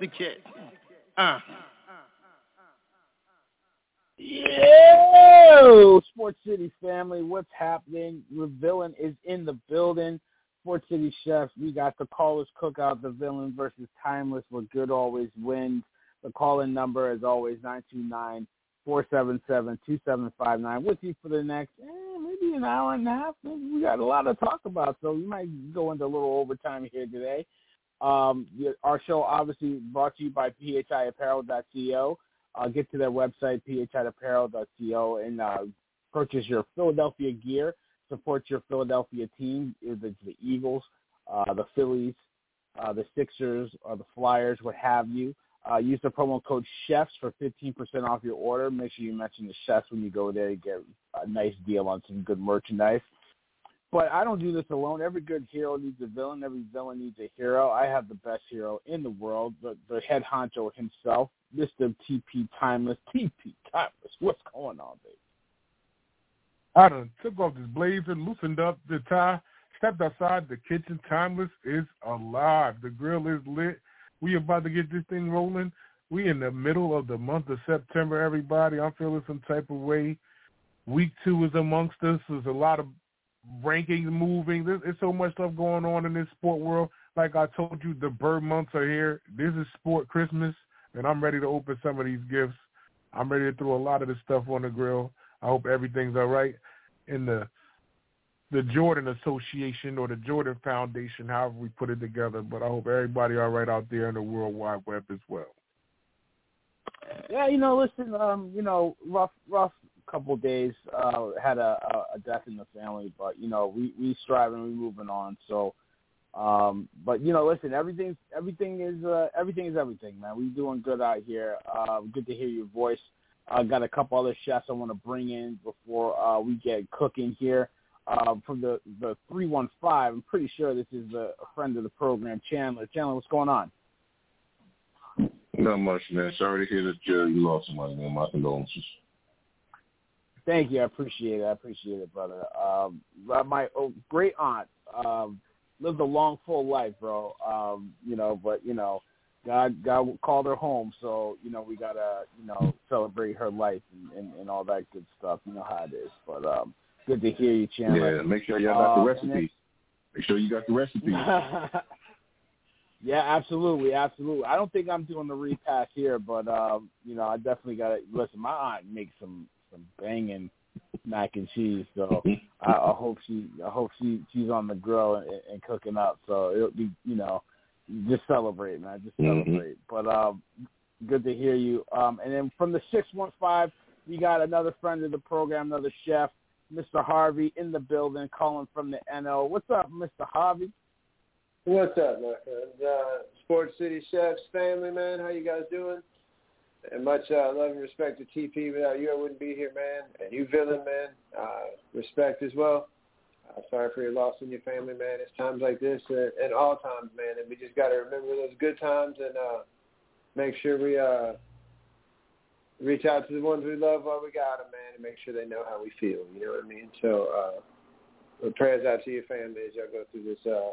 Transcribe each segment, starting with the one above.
Woo! Connecticut. Uh. Yo, Sports City family, what's happening? The villain is in the building. Sports City chefs, we got the callers cookout, the villain versus Tymeless, where good always wins. The call-in number is always nine two nine four seven seven two seven five nine. With you for the next eh, maybe an hour and a half. Maybe we got a lot to talk about, so we might go into a little overtime here today. Um, our show obviously brought to you by phiapparel.co. Uh, get to their website, phiapparel.co, and uh, purchase your Philadelphia gear. Support your Philadelphia team, it's the Eagles, uh, the Phillies, uh, the Sixers, or the Flyers, what have you. Uh, use the promo code CHEFS for 15% off your order. Make sure you mention the chefs when you go there. You get a nice deal on some good merchandise. But I don't do this alone. Every good hero needs a villain. Every villain needs a hero. I have the best hero in the world, the, the head honcho himself, Mr. TP Tymeless. TP Tymeless, what's going on, baby? I done took off this blazer, loosened up the tie, stepped outside. The kitchen Tymeless is alive. The grill is lit. We about to get this thing rolling. We in the middle of the month of September, everybody. I'm feeling some type of way. Week two is amongst us. There's a lot of rankings moving. There's, there's so much stuff going on in this sport world. Like I told you, the bird months are here. This is sport Christmas, and I'm ready to open some of these gifts. I'm ready to throw a lot of this stuff on the grill. I hope everything's all right. In the the Jordan Association or the Jordan Foundation, however we put it together. But I hope everybody all right out there in the World Wide Web as well. Yeah, you know, listen, um, you know, rough, rough couple days. Uh, had a, a death in the family, but you know, we we striving, we moving on. So, um, but you know, listen, everything's everything is uh, everything is everything, man. We doing good out here. Uh, good to hear your voice. I uh, got a couple other chefs I want to bring in before uh, we get cooking here. Uh, from the the three one five, I'm pretty sure this is a, a friend of the program, Chandler. Chandler, what's going on? Not much, man. Sorry to hear that Barry lost somebody, man. My condolences. Thank you. I appreciate it. I appreciate it, brother. Um, my oh, great aunt um, lived a long, full life, bro. Um, you know, but you know, God, God called her home, so you know we gotta, you know, celebrate her life and, and, and all that good stuff. You know how it is. But um, good to hear you, Chandler. Yeah, make sure y'all got the Um, recipe. and Make sure you got the recipe. yeah, absolutely, absolutely. I don't think I'm doing the repass here, but um, you know, I definitely got to listen. My aunt makes some some banging mac and cheese, so I, I hope she I hope she she's on the grill and, and cooking up. So it'll be you know just celebrate, man, just Mhm. celebrate. But um, good to hear you. Um, and then from the six one five, we got another friend of the program, another chef, Mr. Harvey in the building, calling from the NO. What's up, Mr. Harvey? What's up, my friend? Uh, Sports City Chefs family, man. How you guys doing? And much uh, love and respect to TP. Without you, I wouldn't be here, man. And you, villain, man. Uh, respect as well. Uh, sorry for your loss in your family, man. It's times like this and, and all times, man. And we just got to remember those good times and uh, make sure we uh, reach out to the ones we love while we got them, man, and make sure they know how we feel. You know what I mean? So, uh, prayers out to your family as y'all go through this uh,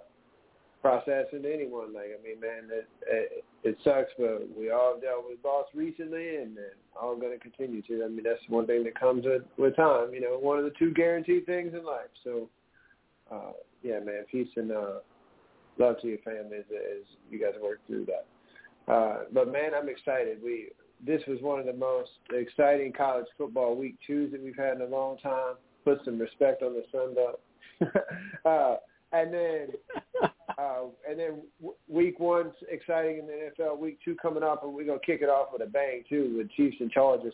process. And anyone, like, I mean, man, it, it, it sucks, but we all dealt with loss recently, and, and all going to continue to. I mean, that's one thing that comes with with time. You know, one of the two guaranteed things in life. So, uh, yeah, man, peace and uh, love to your family as, as you guys work through that. Uh, but man, I'm excited. We this was one of the most exciting college football week twos that we've had in a long time. Put some respect on the Sun Belt. uh, and then uh, and then week one's exciting in the NFL. Week two coming up, and we're gonna kick it off with a bang too with Chiefs and Chargers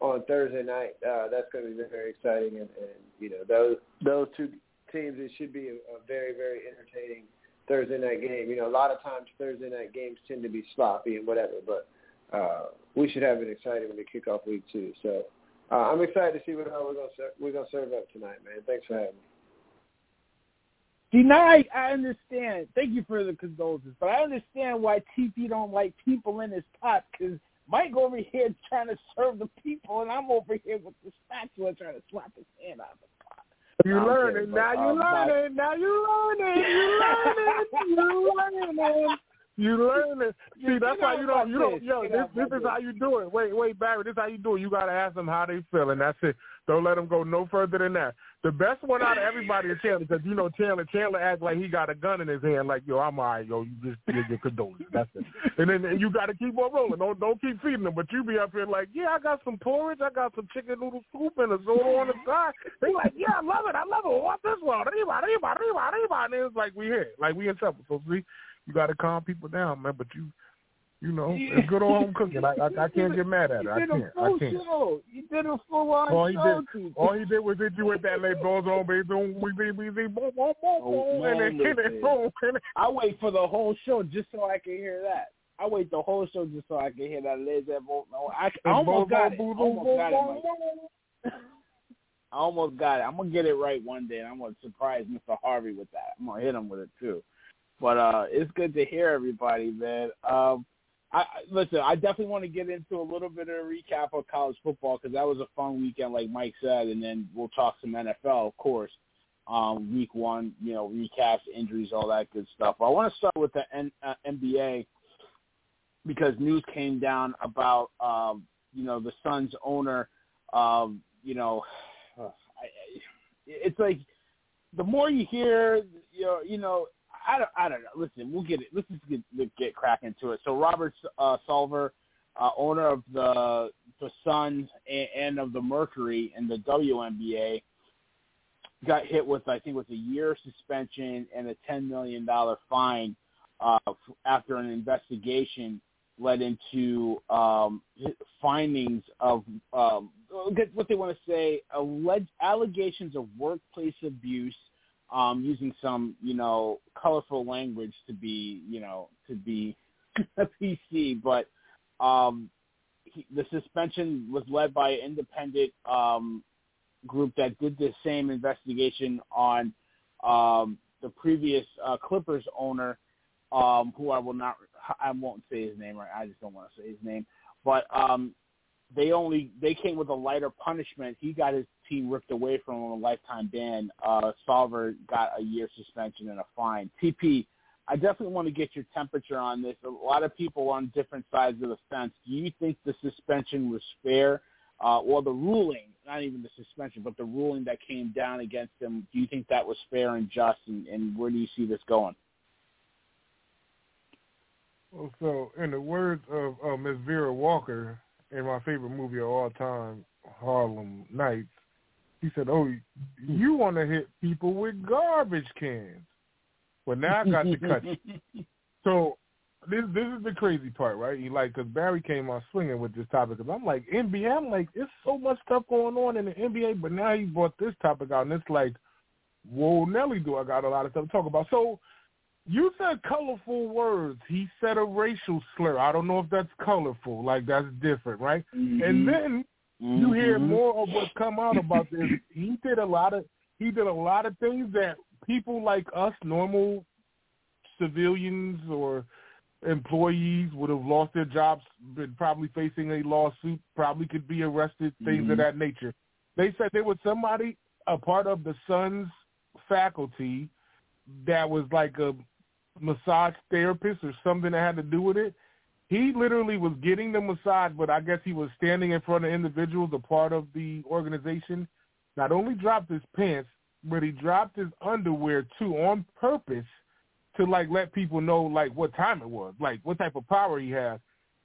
on Thursday night. Uh, that's gonna be very exciting, and, and you know those those two teams. It should be a, a very very entertaining Thursday night game. You know, a lot of times Thursday night games tend to be sloppy and whatever, but uh, we should have it exciting when we kick off week two. So uh, I'm excited to see what we're gonna we're gonna serve up tonight, man. Thanks for having me. See, now I, I understand. Thank you for the condolences, but I understand why TP don't like people in his pot because Mike over here trying to serve the people, and I'm over here with the spatula trying to slap his hand out of the pot. You learning now. You learning now. You learning. You learning. You learning. You learn it. See, that's why you don't. You don't. Yo, this, this is how you do it. Wait, wait, Barry. This is how you do it. You got to ask them how they feel, and that's it. Don't let them go no further than that. The best one out of everybody is Chandler, because you know Chandler. Chandler acts like he got a gun in his hand, like yo, I'm alright, yo. You just give your condolences. That's it. And then you got to keep on rolling. Don't don't keep feeding them. But you be up here like, yeah, I got some porridge, I got some chicken noodle soup and a soda on the side. They like, yeah, I love it, I love it. What's this one? Arriba, arriba, arriba, arriba. And it's like we here, like we in trouble. So see you got to calm people down, man. But you, you know, it's good old home cooking. I, I, I can't get mad at it. I can't. I can't. Show. You did a full on all he show. Did, all he did was hit you with that late balls on baby. we be we be boom boom boom boom and then hit it boom. I wait for the whole show just so I can hear that. I wait the whole show just so I can hear that laser boom. No, I, I almost got it. I almost got it. I almost got it. I'm gonna get it right one day, and I'm gonna surprise Mr. Harvey with that. I'm gonna hit him with it too. But uh, it's good to hear everybody, man. Um, I listen. I definitely want to get into a little bit of a recap of college football because that was a fun weekend, like Mike said, and then we'll talk some NFL, of course. Um, week one, you know, recaps, injuries, all that good stuff. But I want to start with the N- uh, NBA because news came down about um, you know the Suns owner. Um, you know, I, I, it's like the more you hear, you know, you know, I don't, I don't know. Listen, we'll get it. Let's just get get cracking to it. So Robert uh, Sarver, uh, owner of the the Suns and, and of the Mercury and the WNBA, got hit with I think it was a year suspension and a ten million dollar fine uh, after an investigation led into um, findings of um, what they want to say alleged allegations of workplace abuse um, using some, you know, colorful language to be, you know, to be a PC. But um, he, the suspension was led by an independent um, group that did the same investigation on um, the previous uh, Clippers owner, um, who I will not, I won't say his name. Right, I just don't want to say his name. But um, they only they came with a lighter punishment. He got his team ripped away from him a lifetime ban. Uh, Sarver got a year suspension and a fine. TP, I definitely want to get your temperature on this. A lot of people on different sides of the fence. Do you think the suspension was fair, uh, or the ruling, not even the suspension, but the ruling that came down against him? Do you think that was fair and just, and, and where do you see this going? Well, so in the words of uh, Miss Vera Walker, in my favorite movie of all time, Harlem Nights, he said, "Oh, hmm. you want to hit people with garbage cans?" Well, now I got to cut you. So this this is the crazy part, right? He like because Barry came on swinging with this topic. Cause I'm like NBA. I'm like, it's so much stuff going on in the NBA, but now he brought this topic out, and it's like, whoa, Nelly, do I got a lot of stuff to talk about? So you said colorful words. He said a racial slur. I don't know if that's colorful. Like that's different, right? Mm-hmm. And then mm-hmm. you hear more of what come out about this. He did a lot of he did a lot of things that people like us, normal civilians or employees would have lost their jobs, been probably facing a lawsuit, probably could be arrested, things Mhm. of that nature. They said there was somebody, a part of the Suns faculty, that was like a massage therapist or something that had to do with it. He literally was getting the massage, but I guess he was standing in front of individuals, a part of the organization. Not only dropped his pants, but he dropped his underwear too on purpose to like let people know like what time it was, like what type of power he has.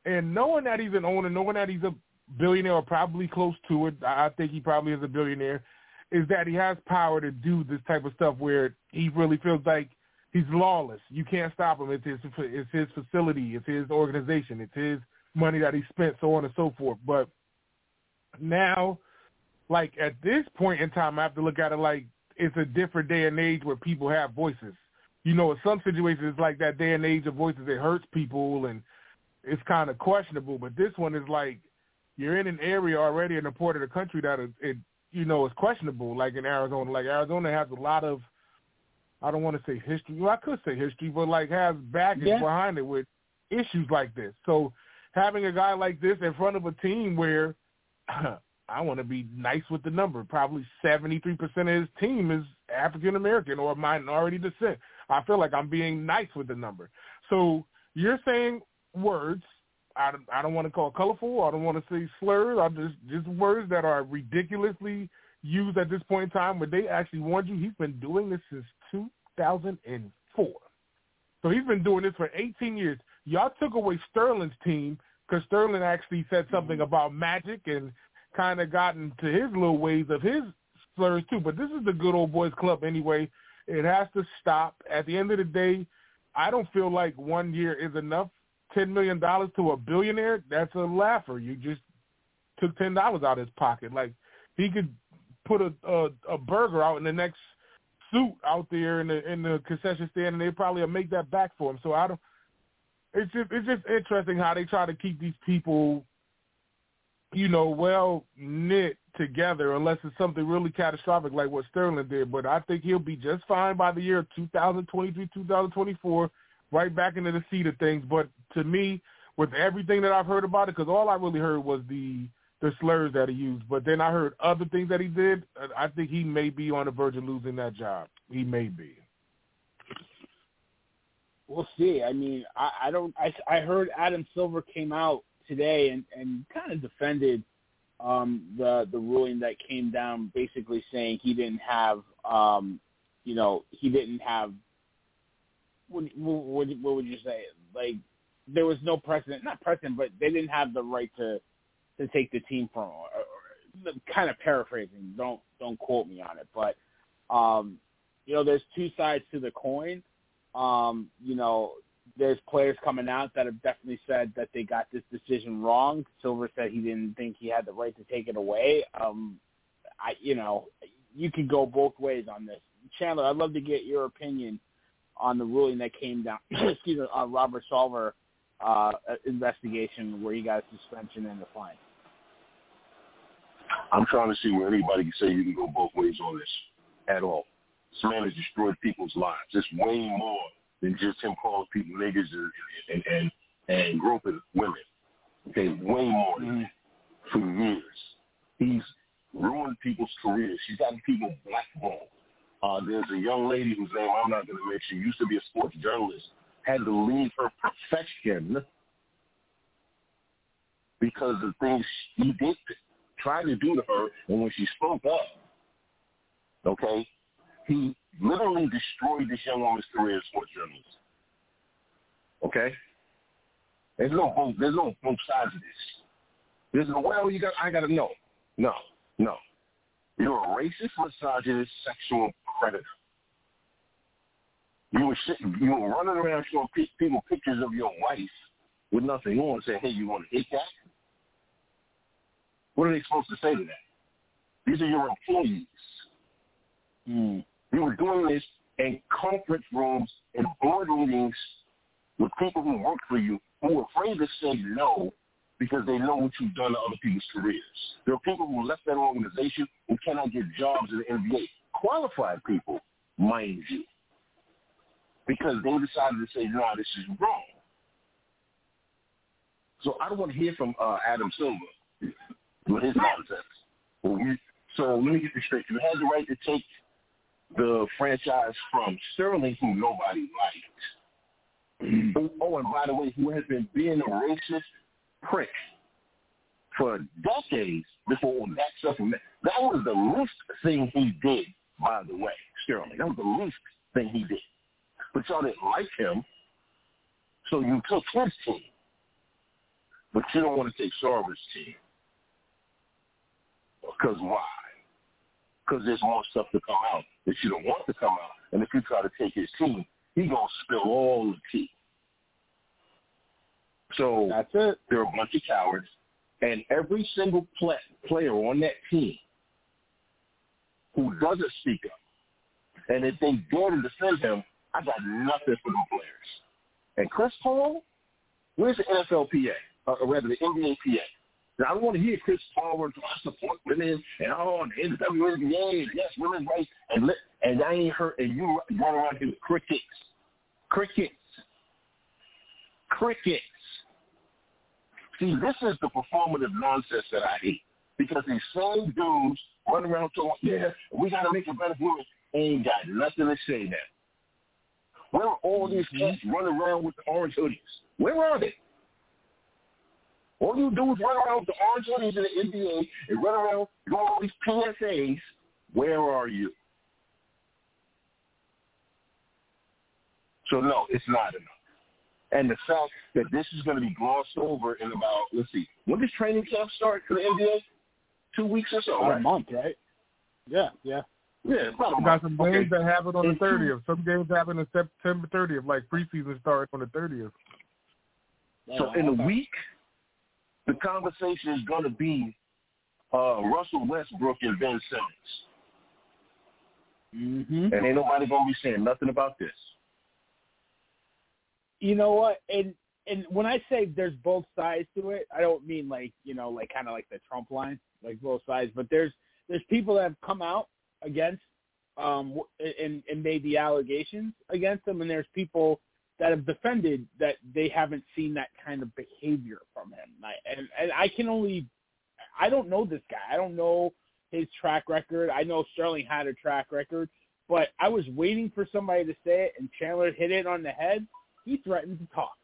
And knowing that he's an owner, knowing that he's a billionaire or probably close to it, I think he probably is a billionaire, is that he has power to do this type of stuff where he really feels like he's lawless. You can't stop him. It's his it's his facility, it's his organization, it's his money that he spent, so on and so forth. But now, like at this point in time, I have to look at it like it's a different day and age where people have voices. You know, in some situations, it's like that day and age of voices. It hurts people, and it's kind of questionable. But this one is like you're in an area already in a part of the country that is, it, you know, is questionable. Like in Arizona, like Arizona has a lot of, I don't want to say history. Well, I could say history, but like has baggage Yeah. behind it with issues like this. So having a guy like this in front of a team where I want to be nice with the number. Probably 73% of his team is African American or minority descent. I feel like I'm being nice with the number. So you're saying words. I don't, I don't want to call colorful. I don't want to say slurs. I just just words that are ridiculously used at this point in time. Where they actually warned you, he's been doing this since 2004. So he's been doing this for 18 years. Y'all took away Sterling's team because Sterling actually said mm-hmm. something about magic and kind of gotten to his little ways of his slurs too. But this is the good old boys club anyway. It has to stop. At the end of the day, I don't feel like one year is enough. Ten million dollars to a billionaire, that's a laugher. You just took ten dollars out of his pocket. Like he could put a, a a burger out in the next suit out there in the in the concession stand, and they probably make that back for him. So I don't. It's just it's just interesting how they try to keep these people, you know, well knit together, unless it's something really catastrophic like what Sterling did. But I think he'll be just fine by the year 2023, 2024, right back into the seat of things. But to me, with everything that I've heard about it, because all I really heard was the the slurs that he used, but then I heard other things that he did. I think he may be on the verge of losing that job. He may be. We'll see. I mean, I, I don't. I, I heard Adam Silver came out today and and kind of defended um, the the ruling that came down, basically saying he didn't have, um, you know, he didn't have. What, what, what would you say? Like there was no precedent, not precedent, but they didn't have the right to to take the team from. Or, or, kind of paraphrasing. Don't don't quote me on it, but um, you know, there's two sides to the coin. Um, you know, there's players coming out that have definitely said that they got this decision wrong. Silver said he didn't think he had the right to take it away. Um, I, you know, you could go both ways on this. Chandler, I'd love to get your opinion on the ruling that came down. excuse me, on Robert Sarver uh, investigation where he got a suspension and a fine. I'm trying to see where anybody can say you can go both ways on this at all. This man has destroyed people's lives. It's way more than just him calling people niggas and and and, and groping women. Okay, way more than that. For years, he's ruined people's careers. He's gotten people blackballed. Uh, there's a young lady whose name I'm not going to mention. Used to be a sports journalist. Had to leave her profession because of things he did tried to do to her, and when she spoke up, okay, he literally destroyed this young woman's career as sports journalist. Okay? There's no both there's no both sides of this. There's no well you got I gotta know. No, no. You're a racist, misogynist, sexual predator. You were sitting, you were running around showing people pictures of your wife with nothing on, saying, "Hey, you want to hit that?" What are they supposed to say to that? These are your employees. Mm. You were doing this in conference rooms and board meetings with people who work for you who are afraid to say no because they know what you've done to other people's careers. There are people who left that organization who cannot get jobs in the NBA. Qualified people, mind you. Because they decided to say, no, this is wrong. So I don't want to hear from uh, Adam Silver with his nonsense. So let me get this straight. You had the right to take the franchise from Sterling, who nobody liked. Mm-hmm. Oh, oh, and by the way, who has been being a racist prick for decades before all that stuff. That was the least thing he did, by the way, Sterling. That was the least thing he did. But y'all didn't like him, so you took his team. But you don't want to take Sarver's team. Because why? Because there's more stuff to come out that you don't want to come out. And if you try to take his team, he going to spill all the tea. So That's it. they're a bunch of cowards. And every single play, player on that team who doesn't speak up, and if they dare to defend him, I got nothing for them players. And Chris Paul, where's the NFLPA, uh, or rather the NBAPA? Now, I don't want to hear Chris Paul where I support women and oh, the NWNBA, yes, women's rights, and and I ain't heard, and you run around here with crickets, crickets, crickets. See, this is the performative nonsense that I hate. Because these same dudes run around talking, yeah, we got to make a better woman. Ain't got nothing to say now. Where are all these mm-hmm. cats running around with the orange hoodies? Where are they? All you do is run around with the orange hoodies in the NBA and run around doing all these PSAs. Where are you? So no, it's not enough. And the fact that this is going to be glossed over in about, let's see, when does training camp start for the NBA? Two weeks or so, About right? a month, right? Yeah, yeah. Yeah, about a We month. got some Okay. games that happen on the 30th. Some games happen on September 30th, like preseason starts on the 30th. So in a week, the conversation is going to be uh, Russell Westbrook and Ben Simmons. Mm-hmm. And ain't nobody going to be saying nothing about this. you know what? And and when I say there's both sides to it, I don't mean like you know like kind of like the Trump line, like both sides. But there's there's people that have come out against um and and made the allegations against them, and there's people that have defended that they haven't seen that kind of behavior from him. And I, and, and I can only I don't know this guy. I don't know his track record. I know Sterling had a track record, but I was waiting for somebody to say it, and Chandler hit it on the head he threatened to talk.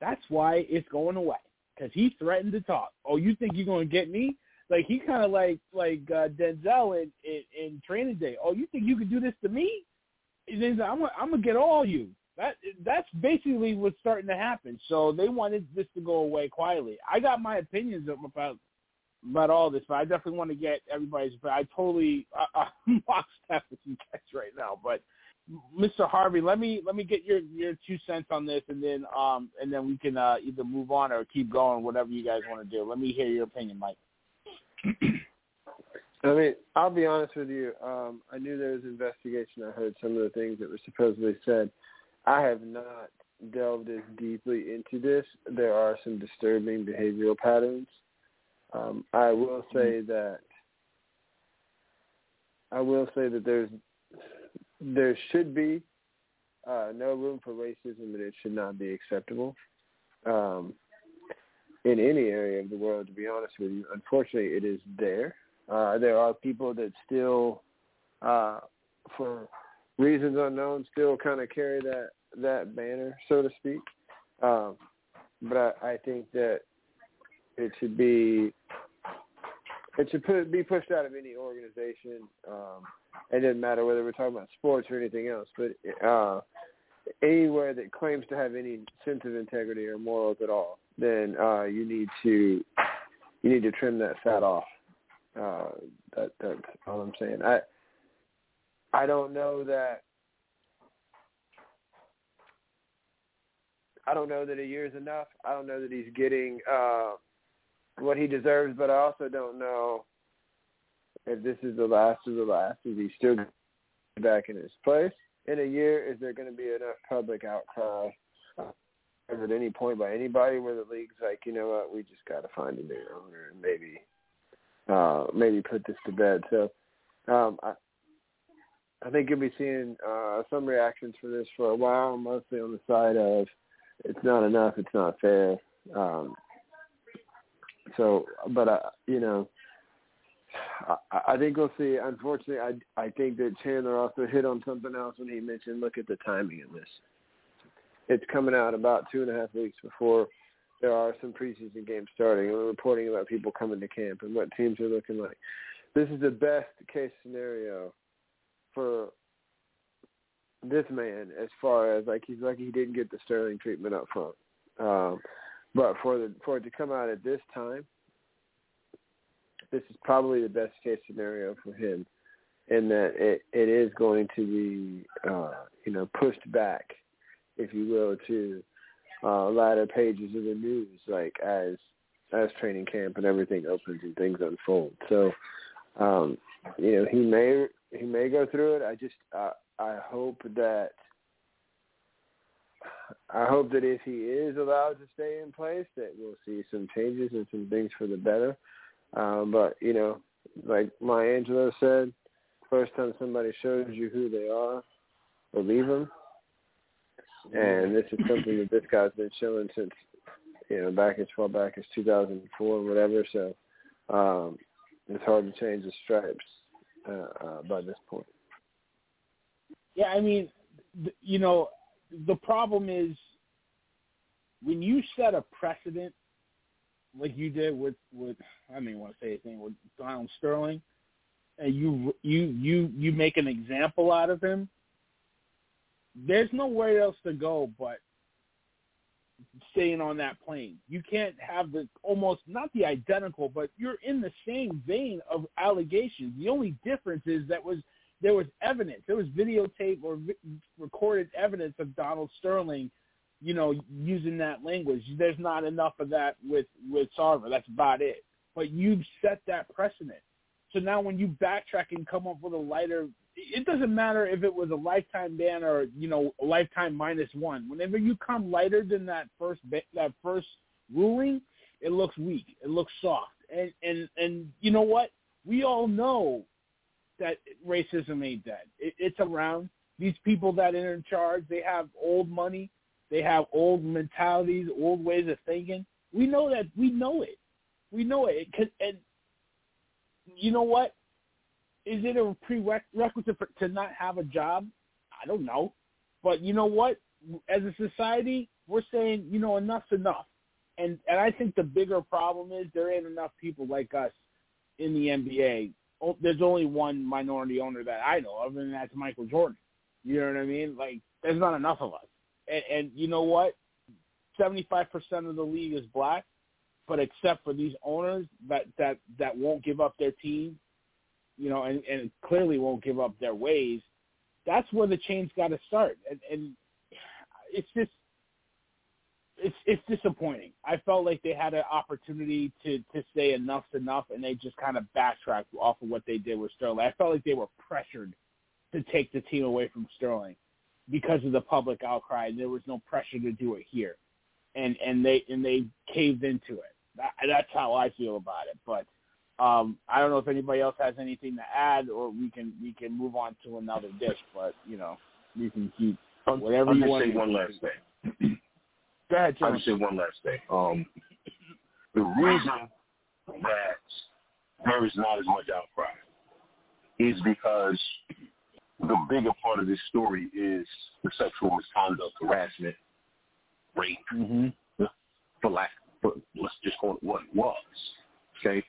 That's why it's going away because he threatened to talk. Oh, you think you're going to get me? Like he kind of like like uh, Denzel in, in in Training Day. Oh, you think you could do this to me? And then I'm gonna, I'm gonna get all you. That that's basically what's starting to happen. So they wanted this to go away quietly. I got my opinions about about all this, but I definitely want to get everybody's. But I totally I, I'm lockstep with you guys right now. But Mr. Harvey, let me let me get your your two cents on this, and then um and then we can uh, either move on or keep going, whatever you guys want to do. Let me hear your opinion, Mike. I mean, I'll be honest with you. Um, I knew there was an investigation. I heard some of the things that were supposedly said. I have not delved as deeply into this. There are some disturbing behavioral patterns. Um, I will say that I will say that there's there should be uh, no room for racism, and it should not be acceptable um, in any area of the world. To be honest with you, unfortunately, it is there. Uh, there are people that still, uh, for reasons unknown, still kind of carry that that banner, so to speak. Um, but I, I think that it should be it should put, be pushed out of any organization. Um, it doesn't matter whether we're talking about sports or anything else, but uh, anywhere that claims to have any sense of integrity or morals at all, then uh, you need to you need to trim that fat off. Uh, that that's all I'm saying. I I don't know that I don't know that a year is enough. I don't know that he's getting uh, what he deserves, but I also don't know if this is the last of the last. Is he still back in his place in a year? Is there going to be enough public outcry at any point by anybody where the league's like, you know what, we just got to find a new owner and maybe uh, maybe put this to bed. So um, I, I think you'll be seeing uh, some reactions for this for a while, mostly on the side of it's not enough, it's not fair. Um, so, but uh, you know, I, I think we'll see. Unfortunately, I I think that Chandler also hit on something else when he mentioned look at the timing of this. It's coming out about two and a half weeks before there are some preseason games starting, and we're reporting about people coming to camp and what teams are looking like. This is the best case scenario for this man as far as like he's lucky he didn't get the Sterling treatment up front. Um, but for the for it to come out at this time, this is probably the best case scenario for him, in that it it is going to be uh, you know pushed back, if you will, to uh, latter pages of the news, like as as training camp and everything opens and things unfold. So, um, you know, he may he may go through it. I just uh, I hope that I hope that if he is allowed to stay in place, that we'll see some changes and some things for the better. Um, but you know, like Maya Angelou said, first time somebody shows you who they are, believe them. And this is something that this guy's been showing since you know back as far back as 2004 or whatever. So um, it's hard to change the stripes uh, uh, by this point. Yeah, I mean, you know, the problem is when you set a precedent like you did with with I don't even want to say anything with Donald Sterling, and you you you you make an example out of him. There's nowhere else to go but staying on that plane. You can't have the almost not the identical, but you're in the same vein of allegations. The only difference is that was there was evidence. There was videotape or vi- recorded evidence of Donald Sterling, you know, using that language. There's not enough of that with with Sarver. That's about it. But you've set that precedent. So now when you backtrack and come up with a lighter, it doesn't matter if it was a lifetime ban or you know a lifetime minus one. Whenever you come lighter than that first that first ruling, it looks weak. It looks soft. And and and you know what? We all know that racism ain't dead. It, it's around. These people that are in charge, they have old money, they have old mentalities, old ways of thinking. We know that. We know it. We know it. it and you know what? Is it a prerequisite for, to not have a job? I don't know. But you know what? As a society, we're saying, you know, enough's enough. And and I think the bigger problem is there ain't enough people like us in the NBA there's only one minority owner that I know of, and that's Michael Jordan. You know what I mean? Like, there's not enough of us. And, and you know what? 75% of the league is black, but except for these owners that that that won't give up their team, you know, and, and clearly won't give up their ways. That's where the change got to start, and, and it's just it's it's disappointing. I felt like they had an opportunity to to say enough's enough, and they just kind of backtracked off of what they did with Sterling. I felt like they were pressured to take the team away from Sterling because of the public outcry. And there was no pressure to do it here, and and they and they caved into it. That, that's how I feel about it. But um, I don't know if anybody else has anything to add, or we can we can move on to another dish. But you know, you can keep whatever I'll you want. say one last thing. Go ahead, I'll just say one last thing. Um, the reason that there is not as much outcry is because the bigger part of this story is the sexual misconduct, harassment, rape, Mm-hmm. for lack, for, let's just call it what it was. Okay,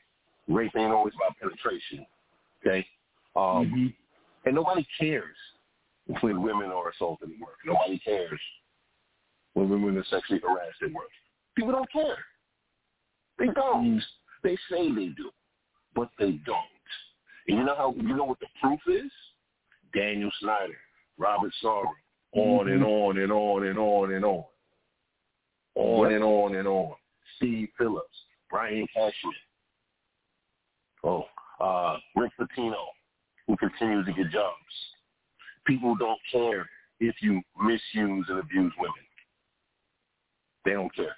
rape ain't always about penetration. Okay, um, Mm-hmm. and nobody cares when women are assaulted at work. Nobody cares when women are sexually harassed at work. People don't care. They don't. They say they do, but they don't. And you know how you know what the proof is? Daniel Snyder, Robert Sarver, on and on and on and on and on. On and on and on. Steve Phillips, Brian Cashman. Oh, uh, Rick Pitino, who continues to get jobs. People don't care if you misuse and abuse women. They don't care.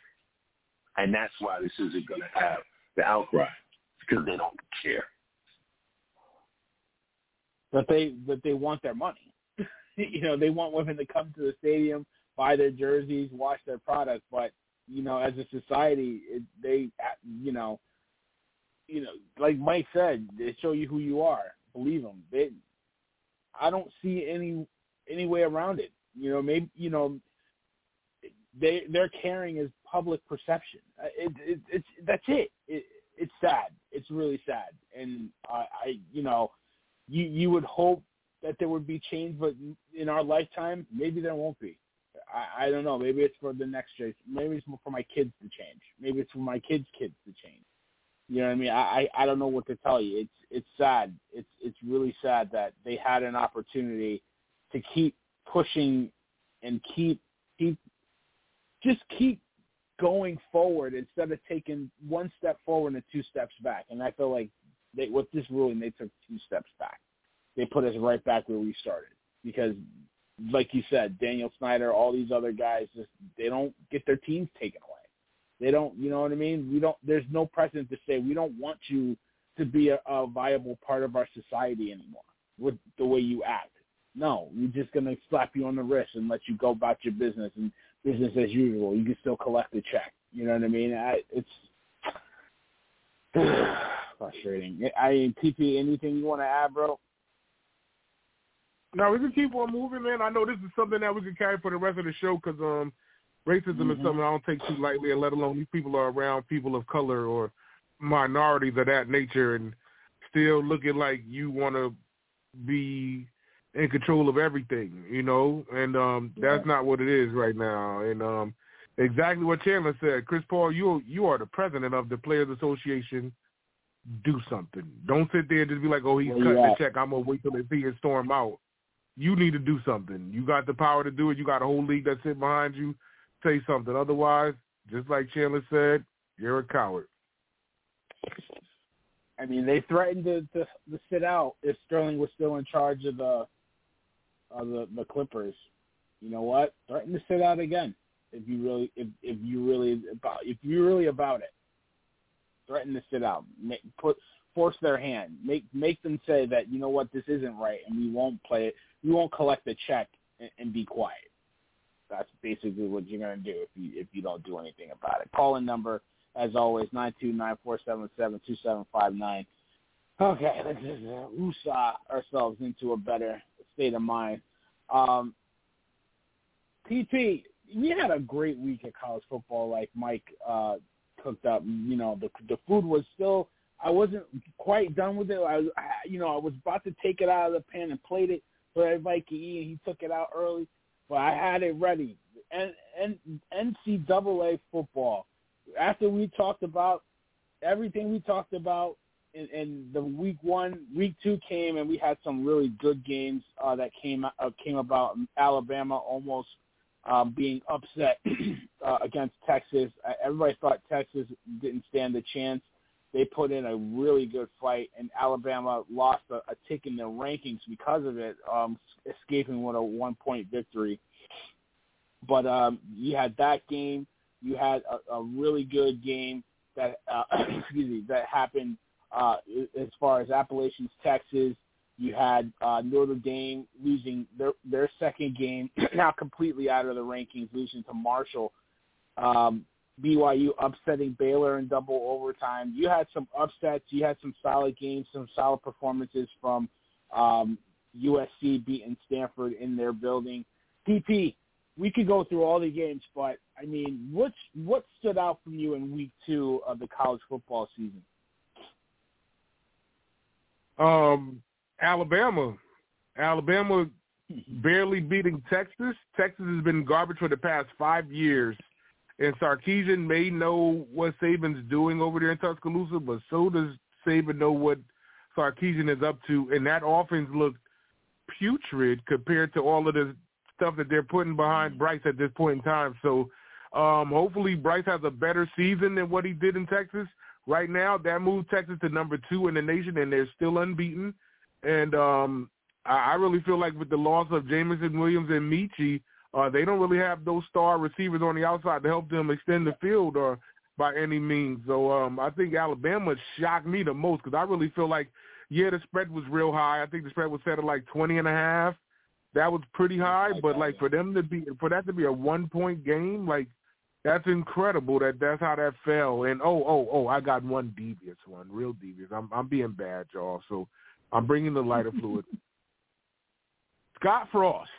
And that's why this isn't going to have the outcry, because they don't care. But they but they want their money. you know, they want women to come to the stadium, buy their jerseys, watch their product. But you know, as a society, it, they you know you know, like Mike said, they show you who you are. Believe them. They, I don't see any any way around it. You know, maybe you know, they they're caring is public perception. Uh, it, it, it's that's it. it. It's sad. It's really sad, and I, I you know, you you would hope that there would be change, but in our lifetime, maybe there won't be. I, I don't know. Maybe it's for the next generation. Maybe it's for my kids to change. Maybe it's for my kids' kids to change. You know what I mean? I, I I don't know what to tell you. It's it's sad. It's it's really sad that they had an opportunity to keep pushing and keep keep just keep going forward instead of taking one step forward and two steps back. And I feel like they with this ruling they took two steps back. They put us right back where we started because like you said, Daniel Snyder, all these other guys just they don't get their teams taken away. They don't, you know what I mean? We don't. There's no precedent to say we don't want you to be a, a viable part of our society anymore with the way you act. No, we're just gonna slap you on the wrist and let you go about your business and business as usual. You can still collect the check. You know what I mean? I, it's frustrating. I mean, PP, anything you want to add, bro? No, we can keep on moving, man. I know this is something that we can carry for the rest of the show because um, racism mm-hmm. is something I don't take too lightly, and let alone these people are around people of color or minorities of that nature, and still looking like you want to be in control of everything, you know, and um, that's not what it is right now. And um, exactly what Chandler said, Chris Paul, you you are the president of the Players Association. Do something. Don't sit there and just be like, oh, he's cutting the check. I'm gonna wait till they see it storm out. You need to do something. You got the power to do it. You got a whole league that's sitting behind you. Say something. Otherwise, just like Chandler said, you're a coward. I mean, they threatened to, to, to sit out if Sterling was still in charge of the of the, the Clippers. You know what? Threaten to sit out again if you really if if you really about if you really about it. Threaten to sit out. Make, put force their hand. Make make them say that you know what this isn't right and we won't play it. We won't collect the check and, and be quiet. That's basically what you're gonna do if you if you don't do anything about it. Call in number as always nine two nine four seven seven two seven five nine. Okay, let's just uh, ourselves into a better state of mind. Um, PP, we had a great week at college football, like Mike uh, cooked up. You know, the the food was still. I wasn't quite done with it. I, I you know, I was about to take it out of the pan and plate it so everybody could eat. He took it out early, but I had it ready. And and NCAA football. After we talked about everything we talked about in the week one, week two came, and we had some really good games uh, that came uh, came about. Alabama almost um, being upset uh, against Texas. Uh, everybody thought Texas didn't stand a chance. They put in a really good fight, and Alabama lost a, a tick in the rankings because of it, um, escaping with a one-point victory. But um, you had that game. You had a, a really good game that uh, excuse me that happened uh, as far as Appalachians, Texas, you had uh, Notre Dame losing their their second game, now completely out of the rankings, losing to Marshall. Um, BYU upsetting Baylor in double overtime. You had some upsets. You had some solid games, some solid performances from um, USC beating Stanford in their building. TP, we could go through all the games, but I mean, what's what stood out from you in week two of the college football season? Um, Alabama, Alabama barely beating Texas. Texas has been garbage for the past five years. And Sarkisian may know what Saban's doing over there in Tuscaloosa, but so does Saban know what Sarkisian is up to. And that offense looked putrid compared to all of the stuff that they're putting behind Bryce at this point in time. So um, hopefully Bryce has a better season than what he did in Texas. Right now, that moved Texas to number two in the nation, and they're still unbeaten. And um, I, I really feel like with the loss of Jameson Williams and Metchie, uh, they don't really have those star receivers on the outside to help them extend the field or by any means. So um, I think Alabama shocked me the most because I really feel like, yeah, the spread was real high. I think the spread was set at like twenty and a half. That was pretty high, but like for them to be for that to be a one point game, like That's incredible that that's how that fell. And oh, oh, oh, I got one devious one, real devious. I'm I'm being bad, y'all. So I'm bringing the lighter fluid. Scott Frost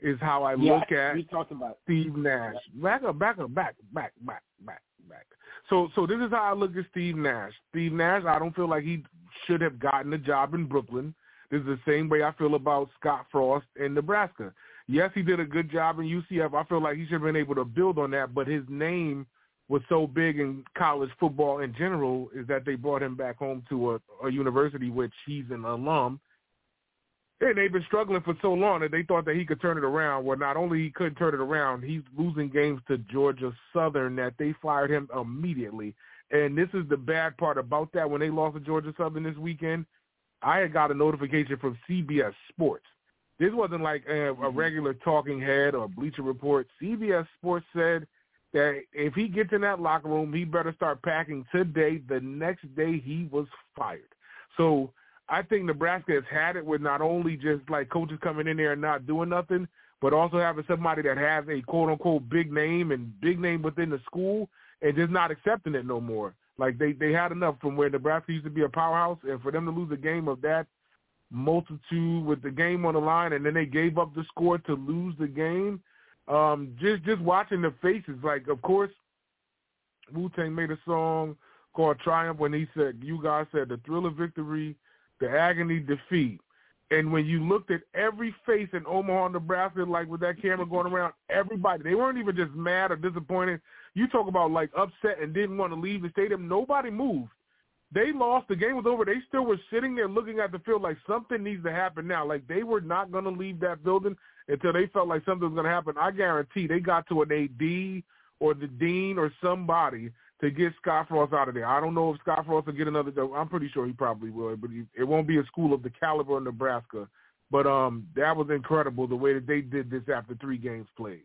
is how I yeah, look at we talked about Steve Nash. Back up, back up, back, back, back, back, back. So, so this is how I look at Steve Nash. Steve Nash, I don't feel like he should have gotten a job in Brooklyn. This is the same way I feel about Scott Frost in Nebraska. Yes, he did a good job in UCF. I feel like he should have been able to build on that, but his name was so big in college football in general is that they brought him back home to a, a university which he's an alum and they've been struggling for so long that they thought that he could turn it around. Well, not only he couldn't turn it around, he's losing games to Georgia Southern that they fired him immediately. And this is the bad part about that. When they lost to Georgia Southern this weekend, I had got a notification from CBS Sports. This wasn't like a, a mm-hmm. regular talking head or Bleacher Report. CBS Sports said that if he gets in that locker room, he better start packing today. The next day, he was fired. So I think Nebraska has had it with not only just like coaches coming in there and not doing nothing, but also having somebody that has a quote unquote big name and big name within the school and just not accepting it no more. Like they they had enough from where Nebraska used to be a powerhouse, and for them to lose a game of that multitude with the game on the line, and then they gave up the score to lose the game. Um, just just watching the faces, like of course, Wu Tang made a song called Triumph when he said, "You guys said the thrill of victory." the agony defeat. And when you looked at every face in Omaha, Nebraska, like with that camera going around, everybody, they weren't even just mad or disappointed. You talk about like upset and didn't want to leave the stadium. Nobody moved. They lost. The game was over. They still were sitting there looking at the field like something needs to happen now. Like they were not going to leave that building until they felt like something was going to happen. I guarantee they got to an AD or the dean or somebody to get Scott Frost out of there. I don't know if Scott Frost will get another. I'm pretty sure he probably will, but he, it won't be a school of the caliber of Nebraska. But um, that was incredible the way that they did this after three games played.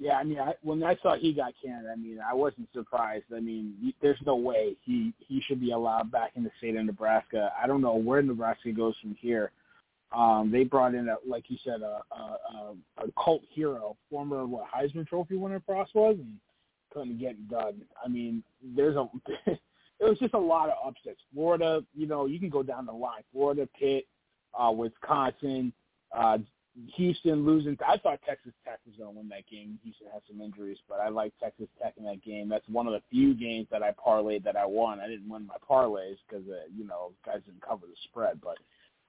Yeah, I mean, I, when I saw he got canned, I mean, I wasn't surprised. I mean, there's no way he he should be allowed back in the state of Nebraska. I don't know where Nebraska goes from here. Um, they brought in, a, like you said, a, a, a cult hero, former what Heisman Trophy winner Frost was, and couldn't get done. I mean, there's a it was just a lot of upsets. Florida, you know, you can go down the line. Florida, Pitt, uh, Wisconsin, uh, Houston losing. I thought Texas Tech was going to win that game. Houston had some injuries, but I like Texas Tech in that game. That's one of the few games that I parlayed that I won. I didn't win my parlays because uh, you know guys didn't cover the spread. But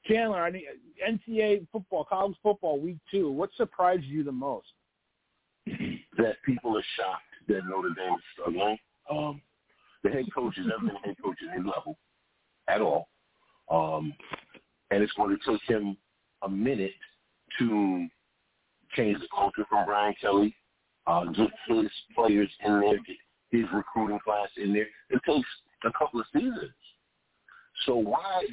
Chandler, I mean, NCAA football, college football, week two. What surprised you the most? that people are shocked that Notre Dame is struggling. Um, the head coach has never been head coach at his level at all. Um, and it's going to take him a minute to change the culture from Brian Kelly, uh, get his players in there, get his recruiting class in there. It takes a couple of seasons. So why,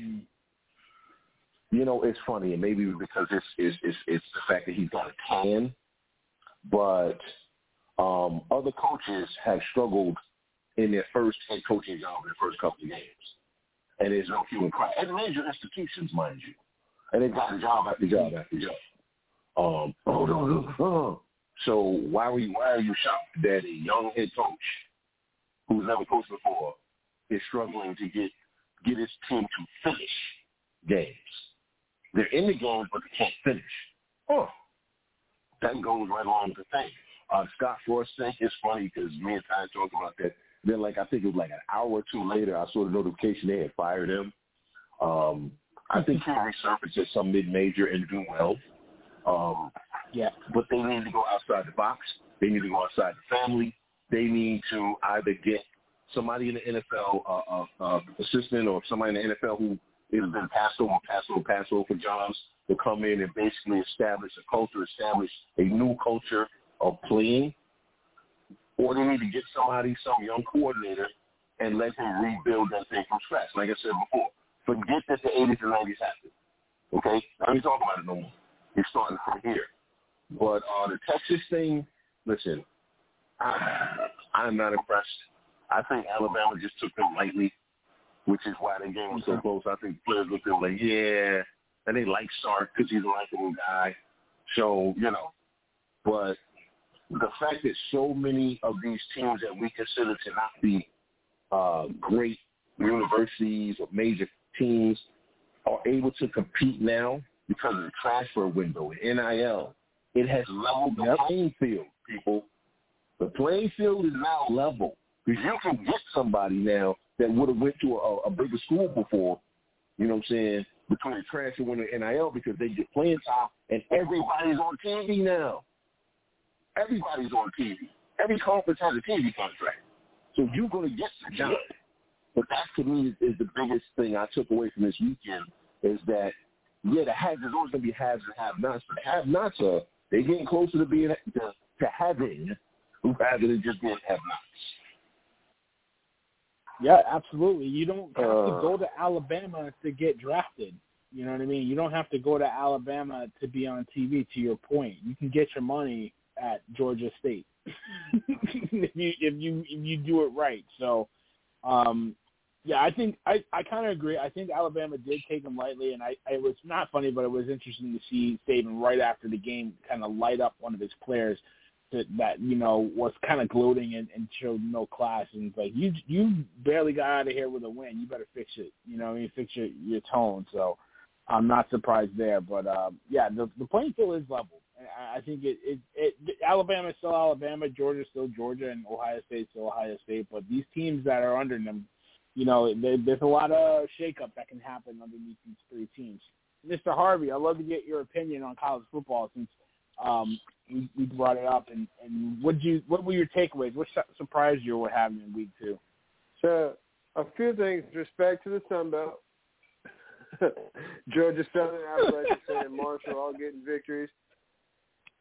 you know, it's funny, and maybe because it's it's it's, it's the fact that he's got a tan, but um, other coaches have struggled in their first head coaching job in the first couple of games. And there's no human cry. And major institutions, mind you. And they got job after job after job. Um, oh, no, no, oh. So why are you, why are you shocked that a young head coach who's never coached before is struggling to get get his team to finish games? They're in the games, but they can't finish. Oh, that goes right along with the thing. Uh, Scott Frost thing is funny because me and Ty talked about that. Then, like, I think it was like an hour or two later, I saw the notification they had fired him. Um, I think he resurfaced at some mid-major and do well. Um, yeah. But they need to go outside the box. They need to go outside the family. They need to either get somebody in the NFL, uh, uh, uh, assistant, or somebody in the NFL who has been passed over, passed over, passed over for jobs to come in and basically establish a culture, establish a new culture of playing, or they need to get somebody, some young coordinator, and let him rebuild that thing from scratch. Like I said before, forget that the 80s and 90s happened. Okay? I ain't talking about it no more. It's starting from here. But uh, the Texas thing, listen, I, I'm not impressed. I think Alabama just took them lightly, which is why the game was so close. I think players looked at them like, yeah, and they like Sark because he's a likable guy. So, you know, but the fact that so many of these teams that we consider to not be uh, great universities or major teams are able to compete now because of the transfer window and NIL. It has leveled the playing field, people. The playing field is now level because you can get somebody now that would have went to a, a bigger school before. You know what I'm saying? Between the transfer window and NIL because they get playing time and everybody's on TV now. Everybody's on TV. Every conference has a TV contract. So you're going to get the job. But that to me is the biggest thing I took away from this weekend is that yeah, the have there's always gonna be haves and have nots, but have nots are they getting closer to being to, to having rather than just being have nots. Yeah, absolutely. You don't have uh, to go to Alabama to get drafted. You know what I mean? You don't have to go to Alabama to be on TV. To your point, you can get your money at Georgia State if you if you if you do it right. So, um, yeah, I think I I kind of agree. I think Alabama did take them lightly, and I it was not funny, but it was interesting to see Saban right after the game kind of light up one of his players that that you know was kind of gloating and, and showed no class, and like you you barely got out of here with a win. You better fix it. You know, you fix your your tone. So I'm not surprised there, but um, yeah, the the playing field is level. I think it, it, it Alabama is still Alabama, Georgia is still Georgia, and Ohio State is still Ohio State. But these teams that are under them, you know, there, there's a lot of shakeup that can happen underneath these three teams. Mr. Harvey, I'd love to get your opinion on college football since um, we, we brought it up. And, and what you what were your takeaways? What surprised you what happened in week two? So a few things. Respect to the Sun Belt. Georgia Southern, Appalachian and Marshall all getting victories.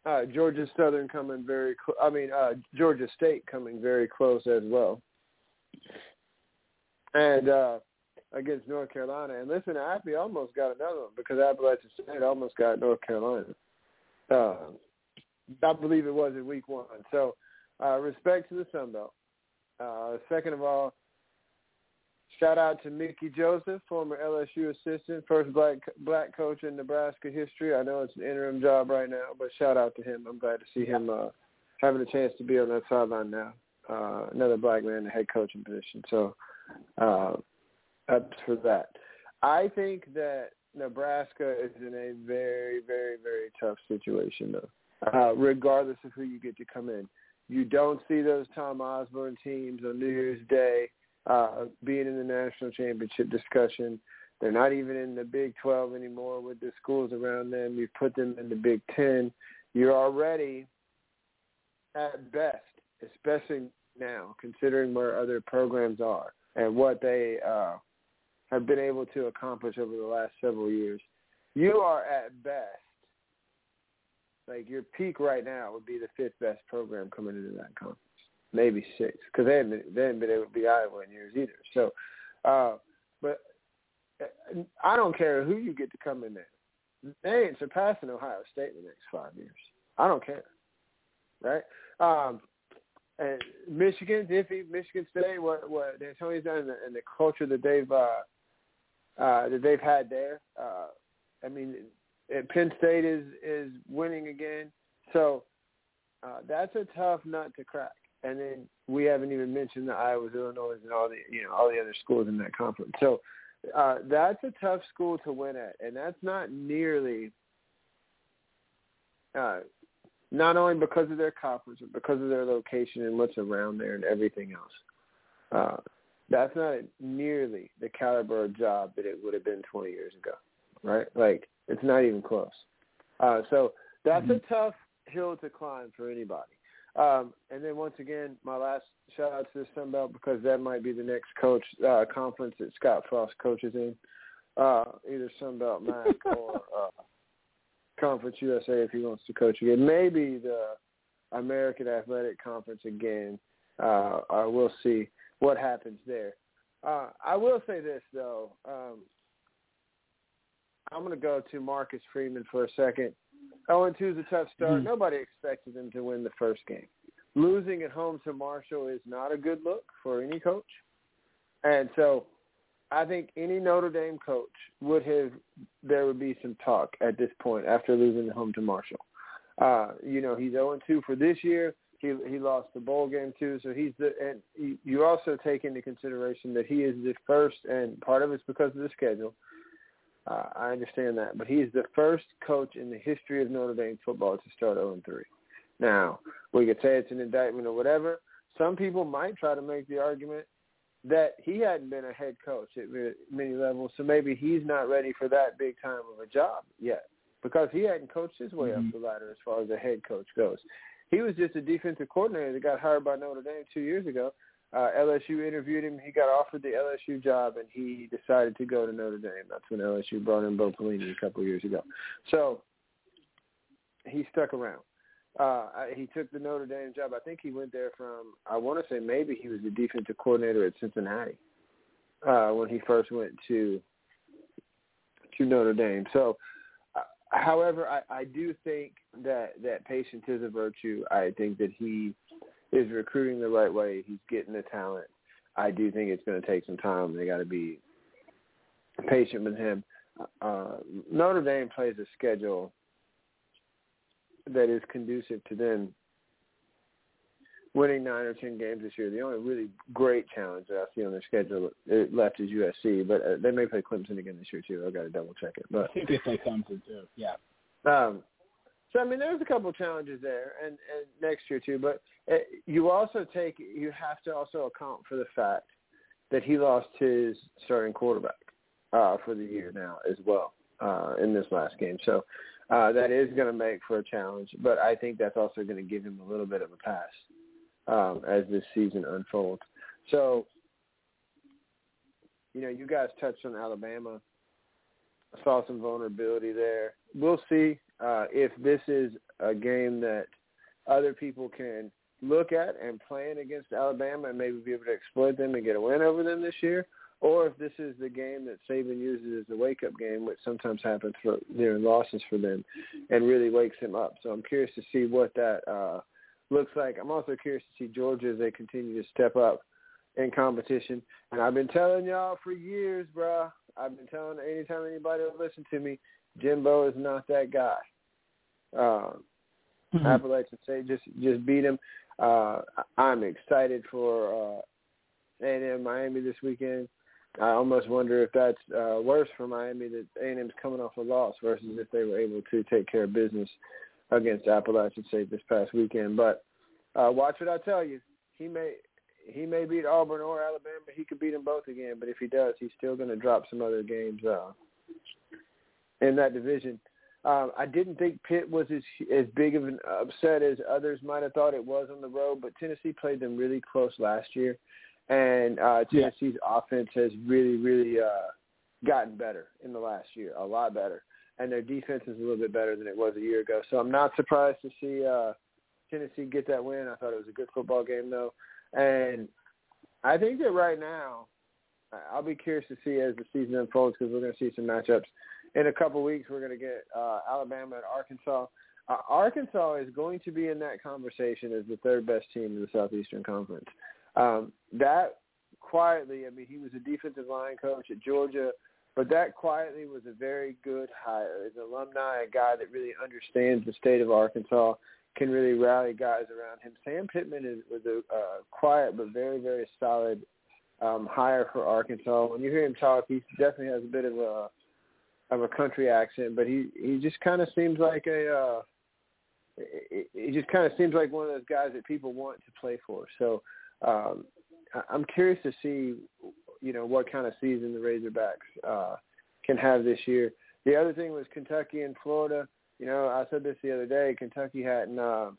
Uh, Georgia Southern coming very close. I mean, uh, Georgia State coming very close as well. And uh, against North Carolina. And listen, Appy almost got another one because Appalachian State almost got North Carolina. Uh, I believe it was in week one. So uh, respect to the Sun Belt. Uh, second of all, Shout out to Mickey Joseph, former LSU assistant, first black black coach in Nebraska history. I know it's an interim job right now, but shout out to him. I'm glad to see him uh, having a chance to be on that sideline now. Uh, another black man in the head coaching position. So uh, up for that. I think that Nebraska is in a very, very, very tough situation, though. Uh, regardless of who you get to come in, you don't see those Tom Osborne teams on New Year's Day uh, being in the national championship discussion. They're not even in the Big 12 anymore with the schools around them. You put them in the Big 10. You're already at best, especially now, considering where other programs are and what they uh, have been able to accomplish over the last several years. You are at best, like your peak right now would be the fifth best program coming into that conference maybe six, because they haven't been, they haven't been able to be Iowa in years either. So, uh, but uh, I don't care who you get to come in there. They ain't surpassing Ohio State in the next five years. I don't care, right? Um, and Michigan's iffy. Michigan State, what what D'Antoni's done, and the, and the culture that they've uh, uh, that they've had there. Uh, I mean, Penn State is is winning again, so uh, that's a tough nut to crack and then we haven't even mentioned the Iowa, Illinois, and all the you know all the other schools in that conference. So uh, that's a tough school to win at, and that's not nearly uh, not only because of their conference, but because of their location and what's around there and everything else. Uh, that's not nearly the caliber of job that it would have been 20 years ago, right? Like it's not even close. Uh, so that's mm-hmm. a tough hill to climb for anybody. Um, and then once again, my last shout out to the Sun Belt because that might be the next coach uh, conference that Scott Frost coaches in, uh, either Sun Belt MAC or uh, Conference USA if he wants to coach again. Maybe the American Athletic Conference again. Uh, we'll see what happens there. Uh, I will say this though. Um, I'm going to go to Marcus Freeman for a second. 0 2 is a tough start. Mm-hmm. Nobody expected them to win the first game. Losing at home to Marshall is not a good look for any coach. And so I think any Notre Dame coach would have, there would be some talk at this point after losing home to Marshall. Uh, you know, he's 0 2 for this year. He he lost the bowl game too, so he's the and you also take into consideration that he is the first, and part of it's because of the schedule. Uh, I understand that, but he's the first coach in the history of Notre Dame football to start 0 3. Now, we could say it's an indictment or whatever. Some people might try to make the argument that he hadn't been a head coach at many levels, so maybe he's not ready for that big time of a job yet because he hadn't coached his way Mm-hmm. up the ladder as far as a head coach goes. He was just a defensive coordinator that got hired by Notre Dame two years ago. Uh, LSU interviewed him. He got offered the LSU job, and he decided to go to Notre Dame. That's when LSU brought in Bo Pelini a couple of years ago. So he stuck around. Uh, he took the Notre Dame job. I think he went there from. I want to say maybe he was the defensive coordinator at Cincinnati uh, when he first went to to Notre Dame. So uh, however, I, I do think that that patience is a virtue. I think that he is recruiting the right way. He's getting the talent. I do think it's going to take some time. They got to be patient with him. Uh, Notre Dame plays a schedule that is conducive to them winning nine or ten games this year. The only really great challenge that I see on their schedule left is USC, but uh, they may play Clemson again this year too. I've got to double check it. But I think they play Clemson too. Yeah. um, so I mean, there's a couple of challenges there, and, and next year too. But uh, you also take you have to also account for the fact that he lost his starting quarterback uh, for the year now as well uh, in this last game. So uh, that is going to make for a challenge. But I think that's also going to give him a little bit of a pass um, as this season unfolds. So you know, you guys touched on Alabama. I saw some vulnerability there. We'll see uh, if this is a game that other people can look at and plan against Alabama and maybe be able to exploit them and get a win over them this year, or if this is the game that Saban uses as a wake-up game, which sometimes happens for during losses for them, and really wakes them up. So I'm curious to see what that uh, looks like. I'm also curious to see Georgia as they continue to step up in competition. And I've been telling y'all for years, bruh. I've been telling anytime anybody will listen to me, Jimbo is not that guy. Uh, Mm-hmm. Appalachian State just just beat him. Uh, I'm excited for uh, A&M Miami this weekend. I almost wonder if that's uh, worse for Miami that A&M's coming off a loss versus if they were able to take care of business against Appalachian State this past weekend. But uh, watch what I tell you. He may he may beat Auburn or Alabama. He could beat them both again. But if he does, he's still going to drop some other games uh, in that division. Um, I didn't think Pitt was as as big of an upset as others might have thought it was on the road, but Tennessee played them really close last year, and uh, Yeah. Tennessee's offense has really, really uh, gotten better in the last year, a lot better, and their defense is a little bit better than it was a year ago. So I'm not surprised to see uh, Tennessee get that win. I thought it was a good football game though, and I think that right now, I'll be curious to see as the season unfolds because we're going to see some matchups in a couple weeks we're going to get uh, Alabama and Arkansas. Uh, Arkansas is going to be in that conversation as the third best team in the Southeastern Conference. Um, that quietly, I mean, he was a defensive line coach at Georgia, but that quietly was a very good hire. As an alumni, a guy that really understands the state of Arkansas, can really rally guys around him. Sam Pittman is was a uh, quiet but very, very solid um, hire for Arkansas. When you hear him talk, he definitely has a bit of a of a country accent, but he he just kind of seems like a uh he he just kind of seems like one of those guys that people want to play for. So um I'm curious to see you know what kind of season the Razorbacks uh can have this year. The other thing was Kentucky and Florida. You know, I said this the other day. Kentucky hadn't uh,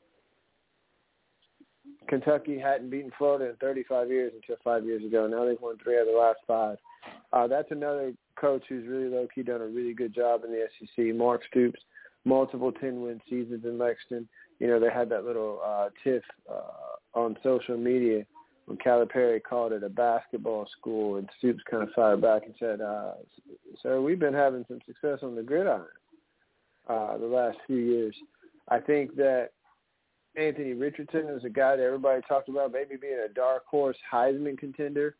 Kentucky hadn't beaten Florida in 35 years until five years ago. Now they've won three out of the last five. Uh, that's another coach who's really low key done a really good job in the SEC. Mark Stoops, multiple 10 win seasons in Lexington. You know, they had that little uh, tiff uh, on social media when Calipari called it a basketball school, and Stoops kind of fired back and said, uh, "Sir, we've been having some success on the gridiron uh, the last few years. I think that Anthony Richardson is a guy that everybody talked about maybe being a dark horse Heisman contender.